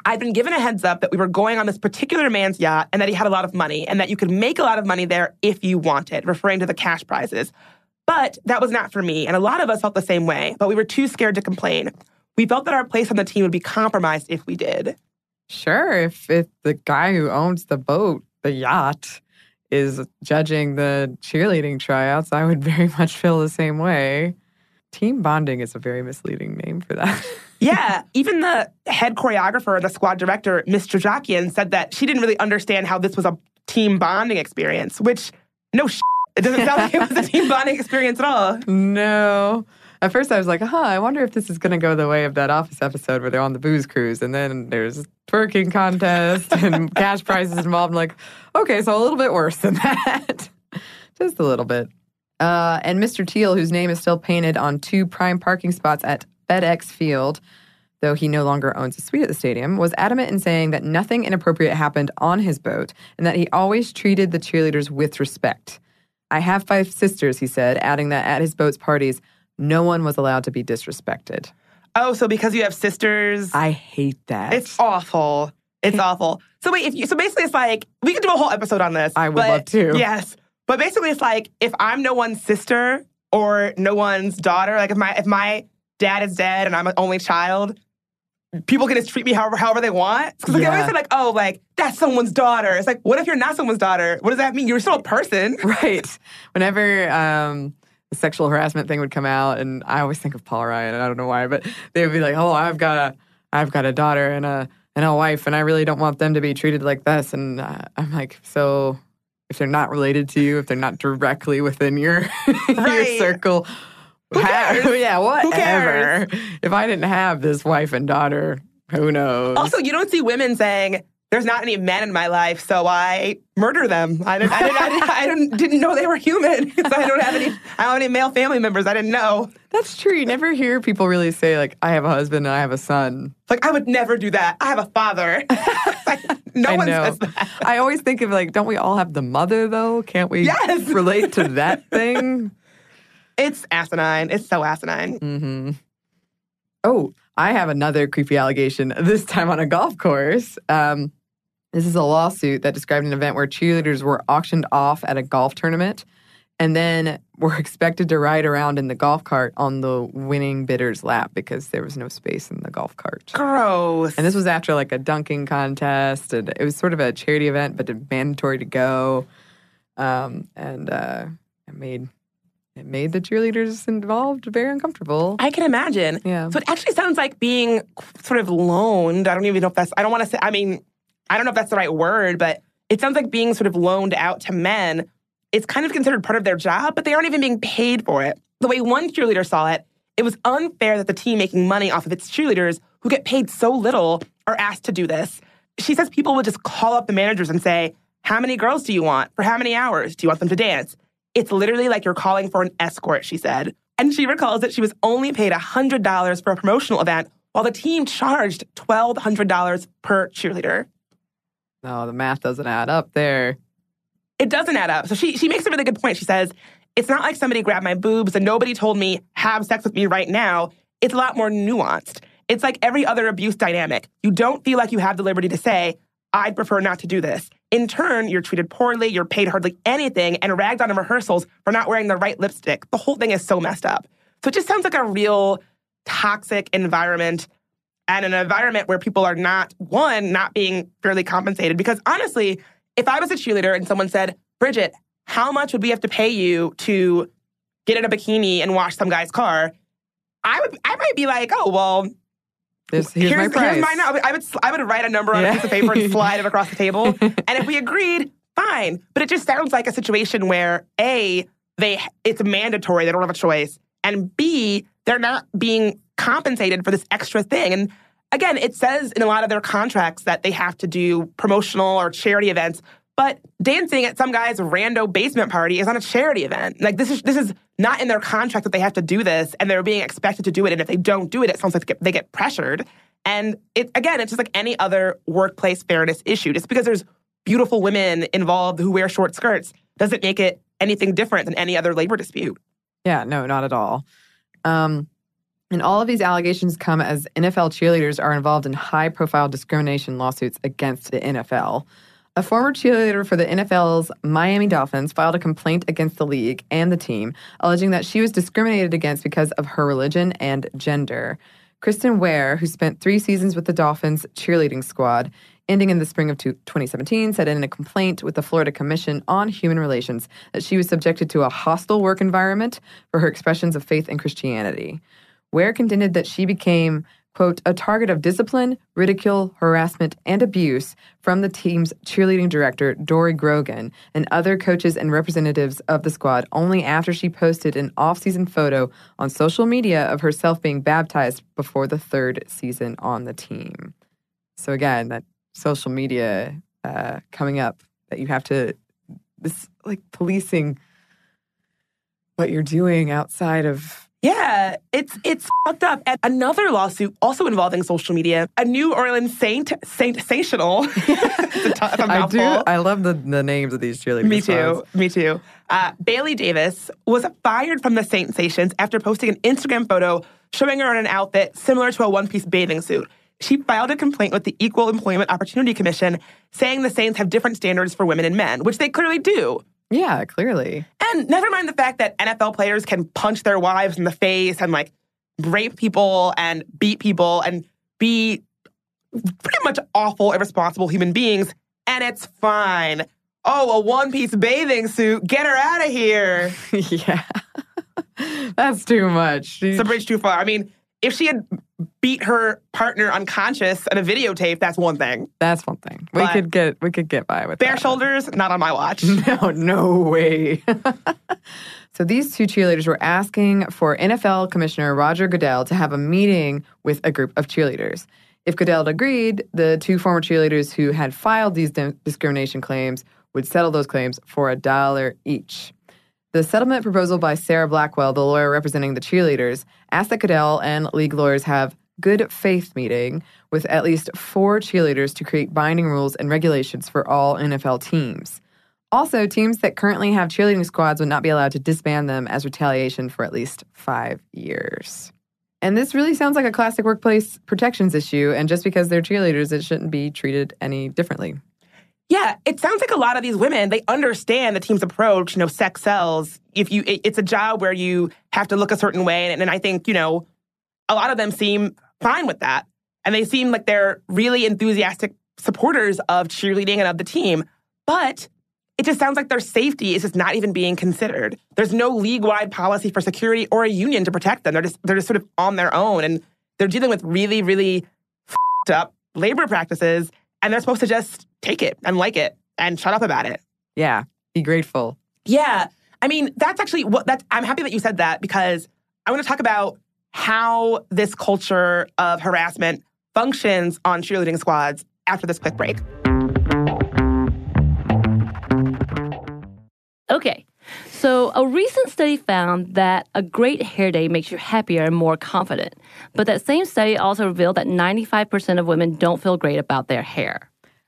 I'd been given a heads up that we were going on this particular man's yacht and that he had a lot of money and that you could make a lot of money there if you wanted, referring to the cash prizes. But that was not for me, and a lot of us felt the same way, but we were too scared to complain. We felt that our place on the team would be compromised if we did. Sure. If if the guy who owns the boat, the yacht, is judging the cheerleading tryouts, I would very much feel the same way. Team bonding is a very misleading name for that. Yeah, even the head choreographer and the squad director, Miss Jojokian, said that she didn't really understand how this was a team bonding experience, which, no sh- it doesn't sound like it was a team bonding experience at all. no. At first, I was like, huh, I wonder if this is going to go the way of that Office episode where they're on the booze cruise and then there's a twerking contest and cash prizes involved. I'm like, okay, so a little bit worse than that. Just a little bit. Uh, and Mr. Teel, whose name is still painted on two prime parking spots at FedEx Field, though he no longer owns a suite at the stadium, was adamant in saying that nothing inappropriate happened on his boat and that he always treated the cheerleaders with respect. I have five sisters, he said, adding that at his boat's parties, no one was allowed to be disrespected. Oh, so because you have sisters, I hate that. it's awful. It's awful. So wait, if you so basically it's like we could do a whole episode on this. I would but- love to. Yes, but basically it's like if I'm no one's sister or no one's daughter, like if my if my dad is dead and I'm an only child, people can just treat me however however they want. Because like, they always say like, oh, like that's someone's daughter. It's like, what if you're not someone's daughter? What does that mean? You're still a person. right. Whenever um, the sexual harassment thing would come out, and I always think of Paul Ryan, and I don't know why, but they would be like, "Oh, I've got a, I've got a daughter and a and a wife, and I really don't want them to be treated like this." And uh, I'm like, so if they're not related to you, if they're not directly within your your circle, Who cares? yeah, whatever. cares? If I didn't have this wife and daughter, who knows? Also, you don't see women saying, "There's not any men in my life, so I murder them." I didn't. I didn't. I didn't, I didn't, didn't know they were human because I don't have any. I don't have any male family members. I didn't know. That's true. You never hear people really say like, "I have a husband and I have a son." Like I would never do that. I have a father. Like, no I one know. says that. I always think of like, don't we all have the mother though? Can't we Yes. relate to that thing? It's asinine. It's so asinine. hmm Oh, I have another creepy allegation. This time on a golf course. Um, this is a lawsuit that described an event where cheerleaders were auctioned off at a golf tournament, and then were expected to ride around in the golf cart on the winning bidder's lap because there was no space in the golf cart. Gross. And this was after like a dunking contest, and it was sort of a charity event, but mandatory to go. Um, and uh, it made it made the cheerleaders involved very uncomfortable. I can imagine. Yeah. So it actually sounds like being sort of loaned. I don't even know if that's, I don't want to say, I mean, I don't know if that's the right word, but it sounds like being sort of loaned out to men is kind of considered part of their job, but they aren't even being paid for it. The way one cheerleader saw it, it was unfair that the team making money off of its cheerleaders who get paid so little are asked to do this. She says people would just call up the managers and say, How many girls do you want? For how many hours? Do you want them to dance? It's literally like you're calling for an escort, she said. And she recalls that she was only paid $100 for a promotional event while the team charged $1,200 per cheerleader. No, the math doesn't add up there. It doesn't add up. So she, she makes a really good point. She says, It's not like somebody grabbed my boobs and nobody told me, have sex with me right now. It's a lot more nuanced. It's like every other abuse dynamic. You don't feel like you have the liberty to say, I'd prefer not to do this. In turn, you're treated poorly, you're paid hardly anything, and ragged on in rehearsals for not wearing the right lipstick. The whole thing is so messed up. So it just sounds like a real toxic environment and an environment where people are not, one, not being fairly compensated. Because honestly, if I was a cheerleader and someone said, Bridget, how much would we have to pay you to get in a bikini and wash some guy's car? I would, I might be like, oh well, There's, here's, my price. here's my. I would, I would write a number on Yeah. a piece of paper and slide it across the table. and if we agreed, fine. But it just sounds like a situation where a they it's mandatory. They don't have a choice, and b they're not being compensated for this extra thing. And again, it says in a lot of their contracts that they have to do promotional or charity events. But dancing at some guy's rando basement party is not a charity event. Like this is this is not in their contract that they have to do this, and they're being expected to do it. And if they don't do it, it sounds like they get, pressured. And it again, it's just like any other workplace fairness issue. Just because there's beautiful women involved who wear short skirts doesn't make it anything different than any other labor dispute. Yeah, no, not at all. Um, and all of these allegations come as NFL cheerleaders are involved in high profile discrimination lawsuits against the NFL. A former cheerleader for the NFL's Miami Dolphins filed a complaint against the league and the team, alleging that she was discriminated against because of her religion and gender. Kristen Ware, who spent three seasons with the Dolphins cheerleading squad, ending in the spring of 2017, said in a complaint with the Florida Commission on Human Relations that she was subjected to a hostile work environment for her expressions of faith and Christianity. Ware contended that she became, quote, a target of discipline, ridicule, harassment, and abuse from the team's cheerleading director, Dory Grogan, and other coaches and representatives of the squad only after she posted an off season photo on social media of herself being baptized before the third season on the team. So, again, that social media uh, coming up that you have to, this like policing what you're doing outside of Yeah, it's it's fucked up. And another lawsuit also involving social media. A New Orleans Saint Saint Sational. it's a, t- it's a I do. I love the, the names of these cheerleaders. Me too. Me too. Uh, Bailey Davis was fired from the Saintsations after posting an Instagram photo showing her in an outfit similar to a one-piece bathing suit. She filed a complaint with the Equal Employment Opportunity Commission, saying the Saints have different standards for women and men, which they clearly do. Yeah, clearly. And never mind the fact that NFL players can punch their wives in the face and like rape people and beat people and be pretty much awful, irresponsible human beings, and it's fine. Oh, a one piece bathing suit. Get her out of here. yeah. That's too much. She- It's a bridge too far. I mean, if she had beat her partner unconscious in a videotape, that's one thing. That's one thing. We But- could get we could get by with Bare shoulders, not on my watch. No, no way. so these two cheerleaders were asking for NFL Commissioner Roger Goodell to have a meeting with a group of cheerleaders. If Goodell agreed, the two former cheerleaders who had filed these di- discrimination claims would settle those claims for a dollar each. The settlement proposal by Sarah Blackwell, the lawyer representing the cheerleaders, that Goodell and league lawyers have good faith meeting with at least four cheerleaders to create binding rules and regulations for all NFL teams. Also, teams that currently have cheerleading squads would not be allowed to disband them as retaliation for at least five years. And this really sounds like a classic workplace protections issue, and just because they're cheerleaders, it shouldn't be treated any differently. Yeah, it sounds like a lot of these women, they understand the team's approach, you know, sex sells. If you it- it's a job where you have to look a certain way and, and I think, you know, a lot of them seem fine with that. And they seem like they're really enthusiastic supporters of cheerleading and of the team. But it just sounds like their safety is just not even being considered. There's no league-wide policy for security or a union to protect them. They're just they're just sort of on their own and they're dealing with really, really up labor practices and they're supposed to just take it and like it and shut up about it. Yeah, be grateful. Yeah. I mean, that's actually what that's I'm happy that you said that because I want to talk about how this culture of harassment functions on cheerleading squads after this quick break. Okay. So, a recent study found that a great hair day makes you happier and more confident. But that same study also revealed that 95% of women don't feel great about their hair.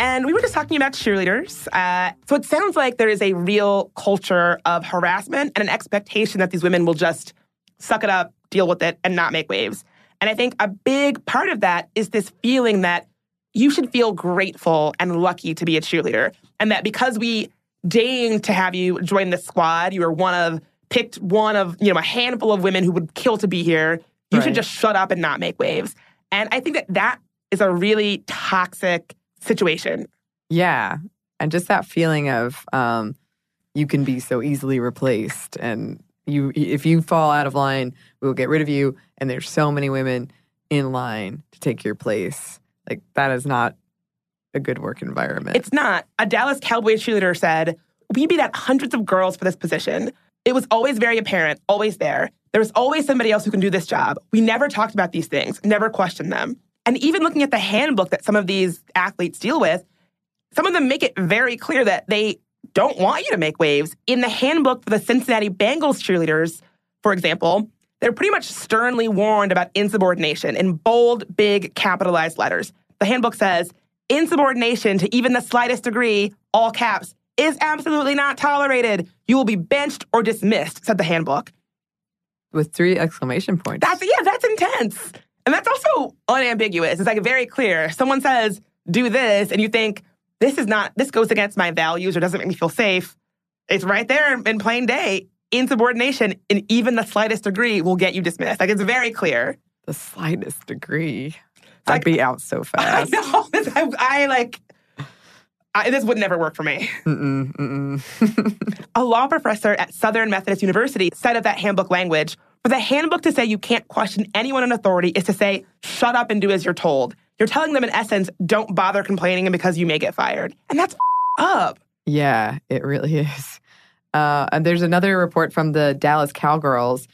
And we were just talking about cheerleaders. Uh, so it sounds like there is a real culture of harassment and an expectation that these women will just suck it up, deal with it, and not make waves. And I think a big part of that is this feeling that you should feel grateful and lucky to be a cheerleader. And that because we deigned to have you join the squad, you were one of, picked one of, you know, a handful of women who would kill to be here. You Right. should just shut up and not make waves. And I think that that is a really toxic situation. Yeah. And just that feeling of um, you can be so easily replaced. And you, if you fall out of line, we will get rid of you. And there's so many women in line to take your place. Like, that is not a good work environment. It's not. A Dallas Cowboys cheerleader said, We beat out hundreds of girls for this position. It was always very apparent, always there. There was always somebody else who can do this job. We never talked about these things, never questioned them. And even looking at the handbook that some of these athletes deal with, some of them make it very clear that they don't want you to make waves. In the handbook for the Cincinnati Bengals cheerleaders, for example, they're pretty much sternly warned about insubordination in bold, big, capitalized letters. The handbook says, insubordination to even the slightest degree, all caps, is absolutely not tolerated. You will be benched or dismissed, said the handbook. with three exclamation points. That's yeah, that's intense. And that's also unambiguous. It's like very clear. Someone says, do this, and you think, this is not, this goes against my values or doesn't make me feel safe. It's right there in plain day. Insubordination in even the slightest degree will get you dismissed. Like it's very clear. the slightest degree. like- I'd be out so fast. I know. I, I like I, this would never work for me. Mm-mm, mm-mm. A law professor at Southern Methodist University said of that handbook language for the handbook to say you can't question anyone in authority is to say, shut up and do as you're told. You're telling them, in essence, don't bother complaining because you may get fired. And that's up. Yeah, it really is. Uh, and there's another report from the Dallas Cowgirls.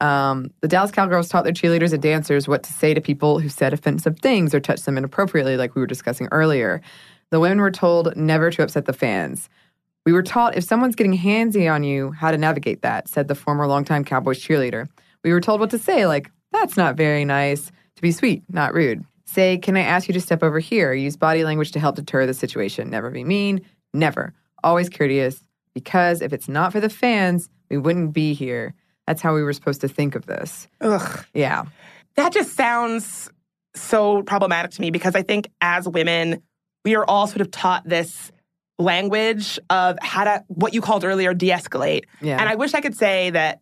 Um, the Dallas Cowgirls taught their cheerleaders and dancers what to say to people who said offensive things or touched them inappropriately, like we were discussing earlier. The women were told never to upset the fans. We were taught if someone's getting handsy on you, how to navigate that, said the former longtime Cowboys cheerleader. We were told what to say, like, that's not very nice, to be sweet, not rude. Say, can I ask you to step over here? Use body language to help deter the situation. Never be mean, never. Always courteous, because if it's not for the fans, we wouldn't be here. That's how we were supposed to think of this. Ugh. Yeah. That just sounds so problematic to me because I think as women, we are all sort of taught this language of how to, what you called earlier, de escalate. Yeah. And I wish I could say that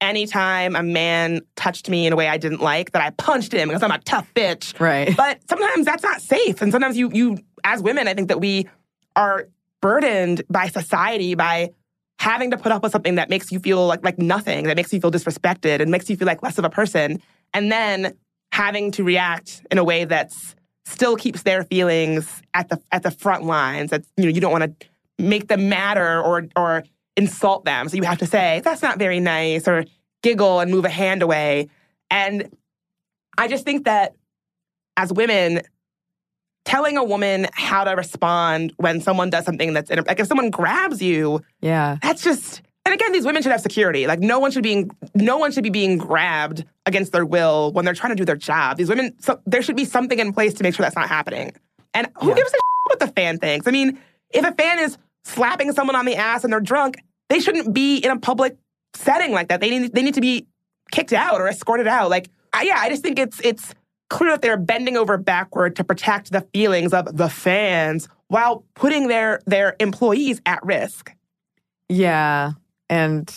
anytime a man touched me in a way I didn't like, that I punched him because I'm a tough bitch. Right. But sometimes that's not safe. And sometimes you, you, as women, I think that we are burdened by society by having to put up with something that makes you feel like like nothing, that makes you feel disrespected and makes you feel like less of a person, and then having to react in a way that's still keeps their feelings at the at the front lines. That you know you don't want to make them matter or or insult them, so you have to say that's not very nice or giggle and move a hand away. And I just think that as women, telling a woman how to respond when someone does something that's like if someone grabs you, Yeah. that's just and again these women should have security. Like no one should be no one should be being grabbed against their will when they're trying to do their job. These women so there should be something in place to make sure that's not happening. And who Yeah. gives a shit what the fan thinks? I mean if a fan is slapping someone on the ass and they're drunk they shouldn't be in a public setting like that. They need they need to be kicked out or escorted out. Like I, yeah i just think it's it's clear that they're bending over backward to protect the feelings of the fans while putting their their employees at risk. Yeah, and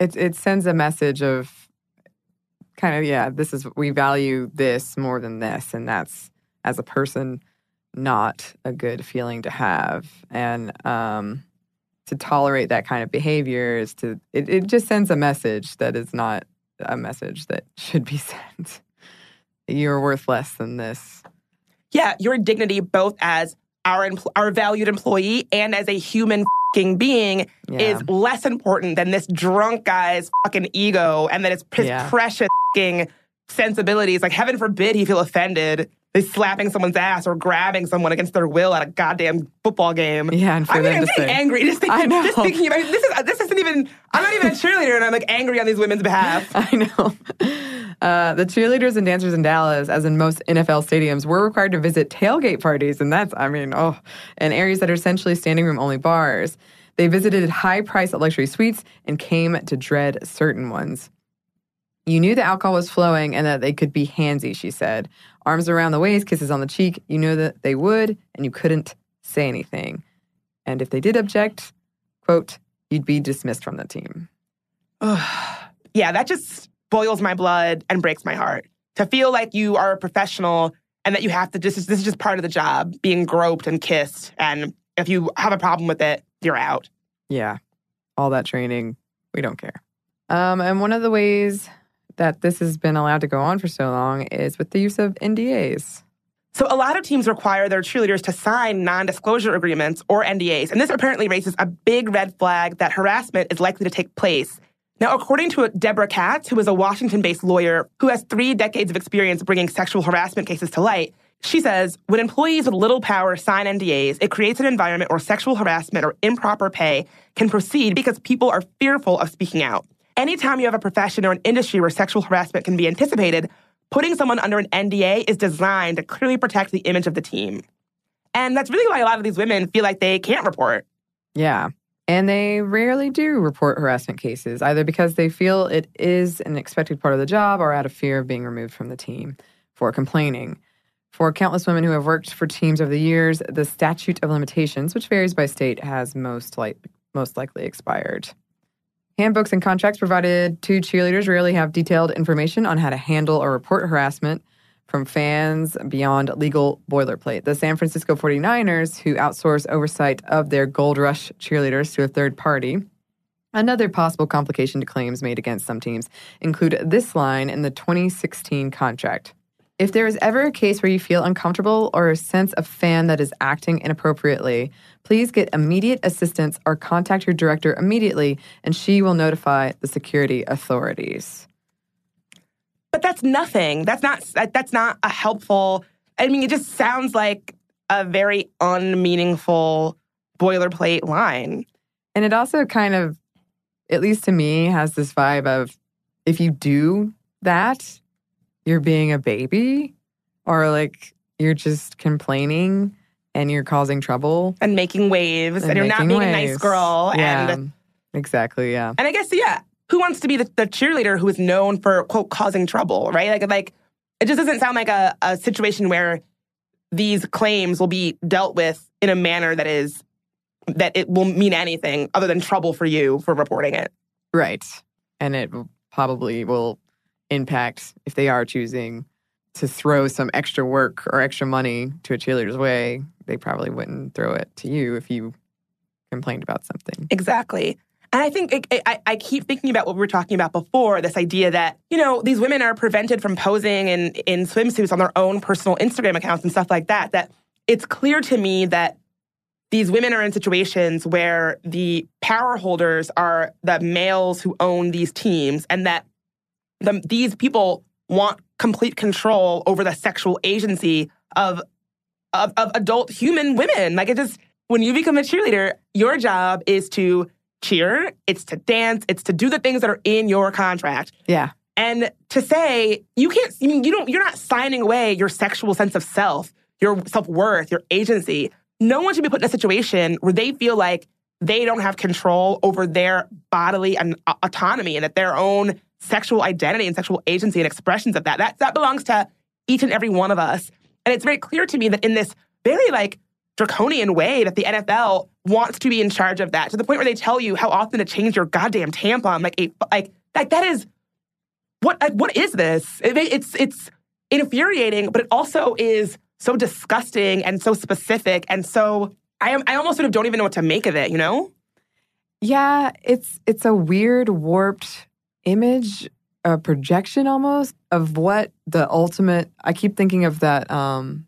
it it sends a message of kind of yeah, this is we value this more than this, and that's as a person not a good feeling to have, and um, to tolerate that kind of behavior is to it, it just sends a message that is not a message that should be sent. You're worth less than this. yeah, your dignity both as our empl- our valued employee and as a human fing being Yeah. is less important than this drunk guy's fucking ego and that his, his Yeah. precious fing sensibilities. Like heaven forbid he feel offended. By slapping someone's ass or grabbing someone against their will at a goddamn football game. Yeah, and for I mean, them I'm to say- angry just I thinking, know. just thinking about this is this isn't even. I'm not even a cheerleader, and I'm like angry on these women's behalf. I know. Uh, the cheerleaders and dancers in Dallas, as in most NFL stadiums, were required to visit tailgate parties, and that's, I mean, oh, in areas that are essentially standing room only bars. They visited high priced luxury suites and came to dread certain ones. You knew the alcohol was flowing and that they could be handsy, she said. Arms around the waist, kisses on the cheek. You knew that they would, and you couldn't say anything. And if they did object, quote, you'd be dismissed from the team. yeah, that just boils my blood and breaks my heart. To feel like you are a professional and that you have to just, this is just part of the job, being groped and kissed. And if you have a problem with it, you're out. Yeah, all that training, we don't care. Um, and one of the ways that this has been allowed to go on for so long is with the use of NDAs. So a lot of teams require their cheerleaders to sign non-disclosure agreements or NDAs, and this apparently raises a big red flag that harassment is likely to take place. Now, according to Deborah Katz, who is a Washington-based lawyer who has three decades of experience bringing sexual harassment cases to light, she says when employees with little power sign NDAs, it creates an environment where sexual harassment or improper pay can proceed because people are fearful of speaking out. Anytime you have a profession or an industry where sexual harassment can be anticipated, putting someone under an NDA is designed to clearly protect the image of the team. And that's really why a lot of these women feel like they can't report. Yeah. And they rarely do report harassment cases, either because they feel it is an expected part of the job or out of fear of being removed from the team for complaining. For countless women who have worked for teams over the years, the statute of limitations, which varies by state, has most, like, most likely expired. Handbooks and contracts provided to cheerleaders rarely have detailed information on how to handle or report harassment. From fans beyond legal boilerplate. The San Francisco 49ers, who outsource oversight of their Gold Rush cheerleaders to a third party, Another possible complication to claims made against some teams include this line in the 2016 contract. If there is ever a case where you feel uncomfortable or a sense of fan that is acting inappropriately, please get immediate assistance or contact your director immediately and she will notify the security authorities. But that's nothing. That's not that's not a helpful I mean it just sounds like a very unmeaningful boilerplate line. And it also kind of at least to me, has this vibe of if you do that, you're being a baby or like you're just complaining and you're causing trouble and making waves and, and you're not being waves. a nice girl. Yeah, and exactly. Yeah. And I guess, yeah, who wants to be the, the cheerleader who is known for, quote, causing trouble, right? Like, like it just doesn't sound like a, a situation where these claims will be dealt with in a manner that is that it will mean anything other than trouble for you for reporting it. Right. And it probably will impact if they are choosing to throw some extra work or extra money to a cheerleader's way, they probably wouldn't throw it to you if you complained about something. Exactly. And I think it, I, I keep thinking about what we were talking about before this idea that, you know, these women are prevented from posing in, in swimsuits on their own personal Instagram accounts and stuff like that. That it's clear to me that these women are in situations where the power holders are the males who own these teams and that the, these people want complete control over the sexual agency of, of, of adult human women. Like it just, when you become a cheerleader, your job is to cheer, it's to dance, it's to do the things that are in your contract. Yeah. And to say you can't, I mean, you don't, you're not signing away your sexual sense of self, your self worth, your agency no one should be put in a situation where they feel like they don't have control over their bodily and uh, autonomy and that their own sexual identity and sexual agency and expressions of that, that that belongs to each and every one of us. And it's very clear to me that in this very like draconian way that the NFL wants to be in charge of that to the point where they tell you how often to change your goddamn tampon. Like a like like that is what like, what is this? It, it's it's infuriating, but it also is so disgusting and so specific and so I am I almost sort of don't even know what to make of it, you know? Yeah, it's it's a weird warped image, a projection almost of what the ultimate I keep thinking of that um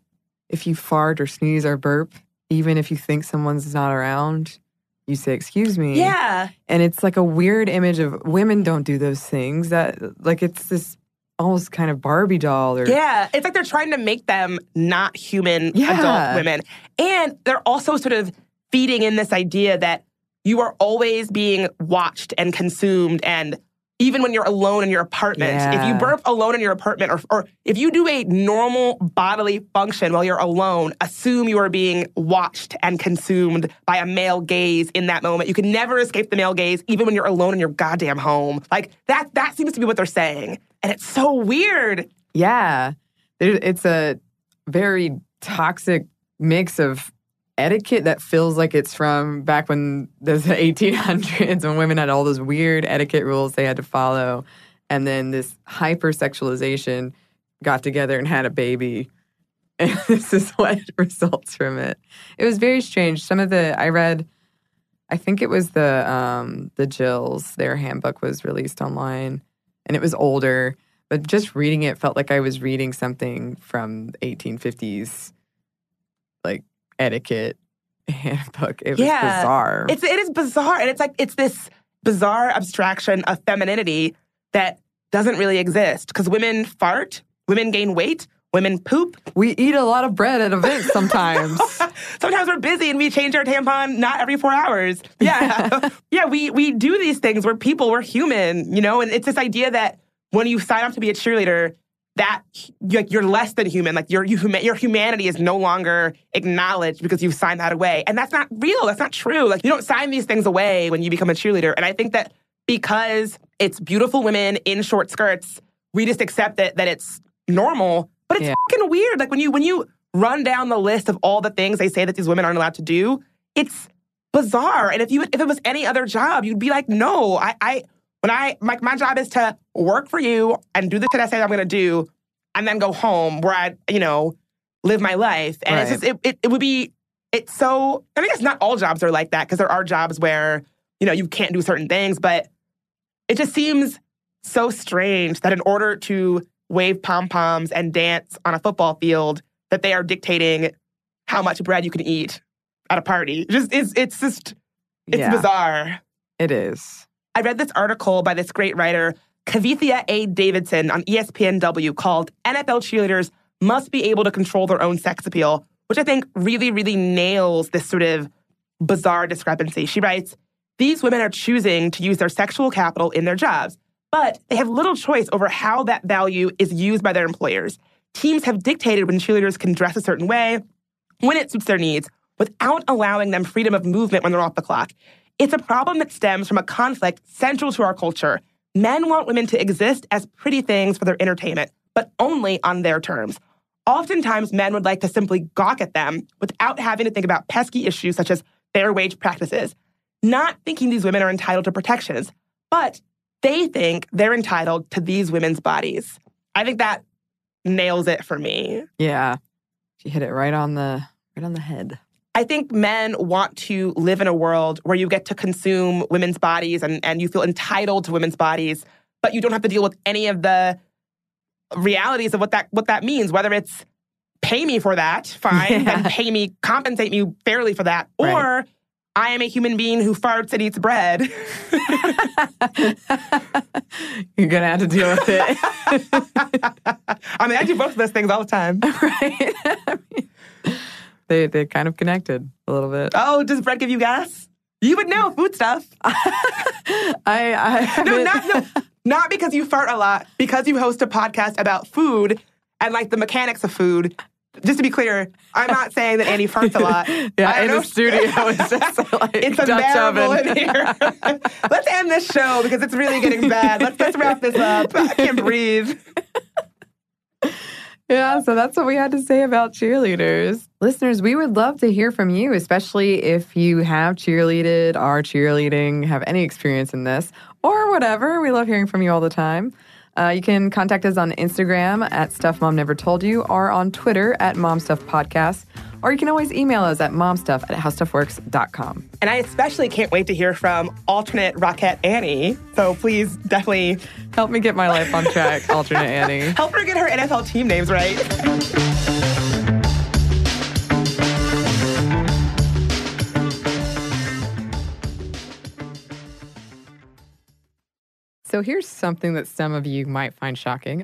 if you fart or sneeze or burp, even if you think someone's not around, you say excuse me. Yeah. And it's like a weird image of women don't do those things that like it's this almost kind of Barbie doll or Yeah, it's like they're trying to make them not human yeah. adult women. And they're also sort of feeding in this idea that you are always being watched and consumed and even when you're alone in your apartment. Yeah. If you burp alone in your apartment or, or if you do a normal bodily function while you're alone, assume you are being watched and consumed by a male gaze in that moment. You can never escape the male gaze even when you're alone in your goddamn home. Like that that seems to be what they're saying. And it's so weird. Yeah. It's a very toxic mix of etiquette that feels like it's from back when the 1800s when women had all those weird etiquette rules they had to follow. And then this hypersexualization got together and had a baby. And this is what results from it. It was very strange. Some of the I read I think it was the um the Jills, their handbook was released online and it was older. But just reading it felt like I was reading something from 1850s, like etiquette handbook. It was yeah. bizarre. It's it is bizarre, and it's like it's this bizarre abstraction of femininity that doesn't really exist because women fart, women gain weight, women poop. We eat a lot of bread at events sometimes. sometimes we're busy and we change our tampon not every four hours. Yeah. yeah, we we do these things. We're people, we're human, you know, and it's this idea that when you sign up to be a cheerleader, that like you're less than human. Like your you, your humanity is no longer acknowledged because you've signed that away, and that's not real. That's not true. Like you don't sign these things away when you become a cheerleader. And I think that because it's beautiful women in short skirts, we just accept that that it's normal. But it's yeah. fucking weird. Like when you when you run down the list of all the things they say that these women aren't allowed to do, it's bizarre. And if you if it was any other job, you'd be like, no, I I when I, my, my job is to work for you and do the shit I say I'm going to do. and then go home where I, you know, live my life. And it's just, it, it, it would be, it's so, and I guess not all jobs are like that because there are jobs where, you know, you can't do certain things, but it just seems so strange that in order to wave pom poms and dance on a football field, that they are dictating how much bread you can eat at a party. Just it's it's just it's Yeah. bizarre. It is. I read this article by this great writer, Kavitha A. Davidson, on ESPNW called NFL Cheerleaders Must Be Able to Control Their Own Sex Appeal, which I think really, really nails this sort of bizarre discrepancy. She writes These women are choosing to use their sexual capital in their jobs, but they have little choice over how that value is used by their employers. Teams have dictated when cheerleaders can dress a certain way, when it suits their needs, without allowing them freedom of movement when they're off the clock. It's a problem that stems from a conflict central to our culture. Men want women to exist as pretty things for their entertainment, but only on their terms. Oftentimes, men would like to simply gawk at them without having to think about pesky issues such as fair wage practices, not thinking these women are entitled to protections, but they think they're entitled to these women's bodies. I think that nails it for me. Yeah. She hit it right on the right on the head. I think men want to live in a world where you get to consume women's bodies and, and you feel entitled to women's bodies, but you don't have to deal with any of the realities of what that what that means, whether it's pay me for that, fine, Yeah. and pay me, compensate me fairly for that, or I am a human being who farts and eats bread. You're gonna have to deal with it. I mean, I do both of those things all the time. right? They they kind of connected a little bit. Oh, does bread give you gas? You would know food stuff. I I No, not no, not because you fart a lot, because you host a podcast about food and like the mechanics of food. Just to be clear, I'm not saying that Andy farts a lot. Yeah, I in know- the studio it's just like It's Dutch unbearable oven. in here. let's end this show because it's really getting bad. Let's, let's wrap this up. I can't breathe. Yeah, so that's what we had to say about cheerleaders. Listeners, we would love to hear from you, especially if you have cheerleaded, are cheerleading, have any experience in this, or whatever. We love hearing from you all the time. Uh, you can contact us on Instagram at Stuff Mom Never Told You or on Twitter at Mom Stuff Podcast. Or you can always email us at momstuff at howstuffworks.com. And I especially can't wait to hear from alternate Rocket Annie. So please definitely Help me get my life on track, alternate Annie. help her get her NFL team names right. So here's something that some of you might find shocking.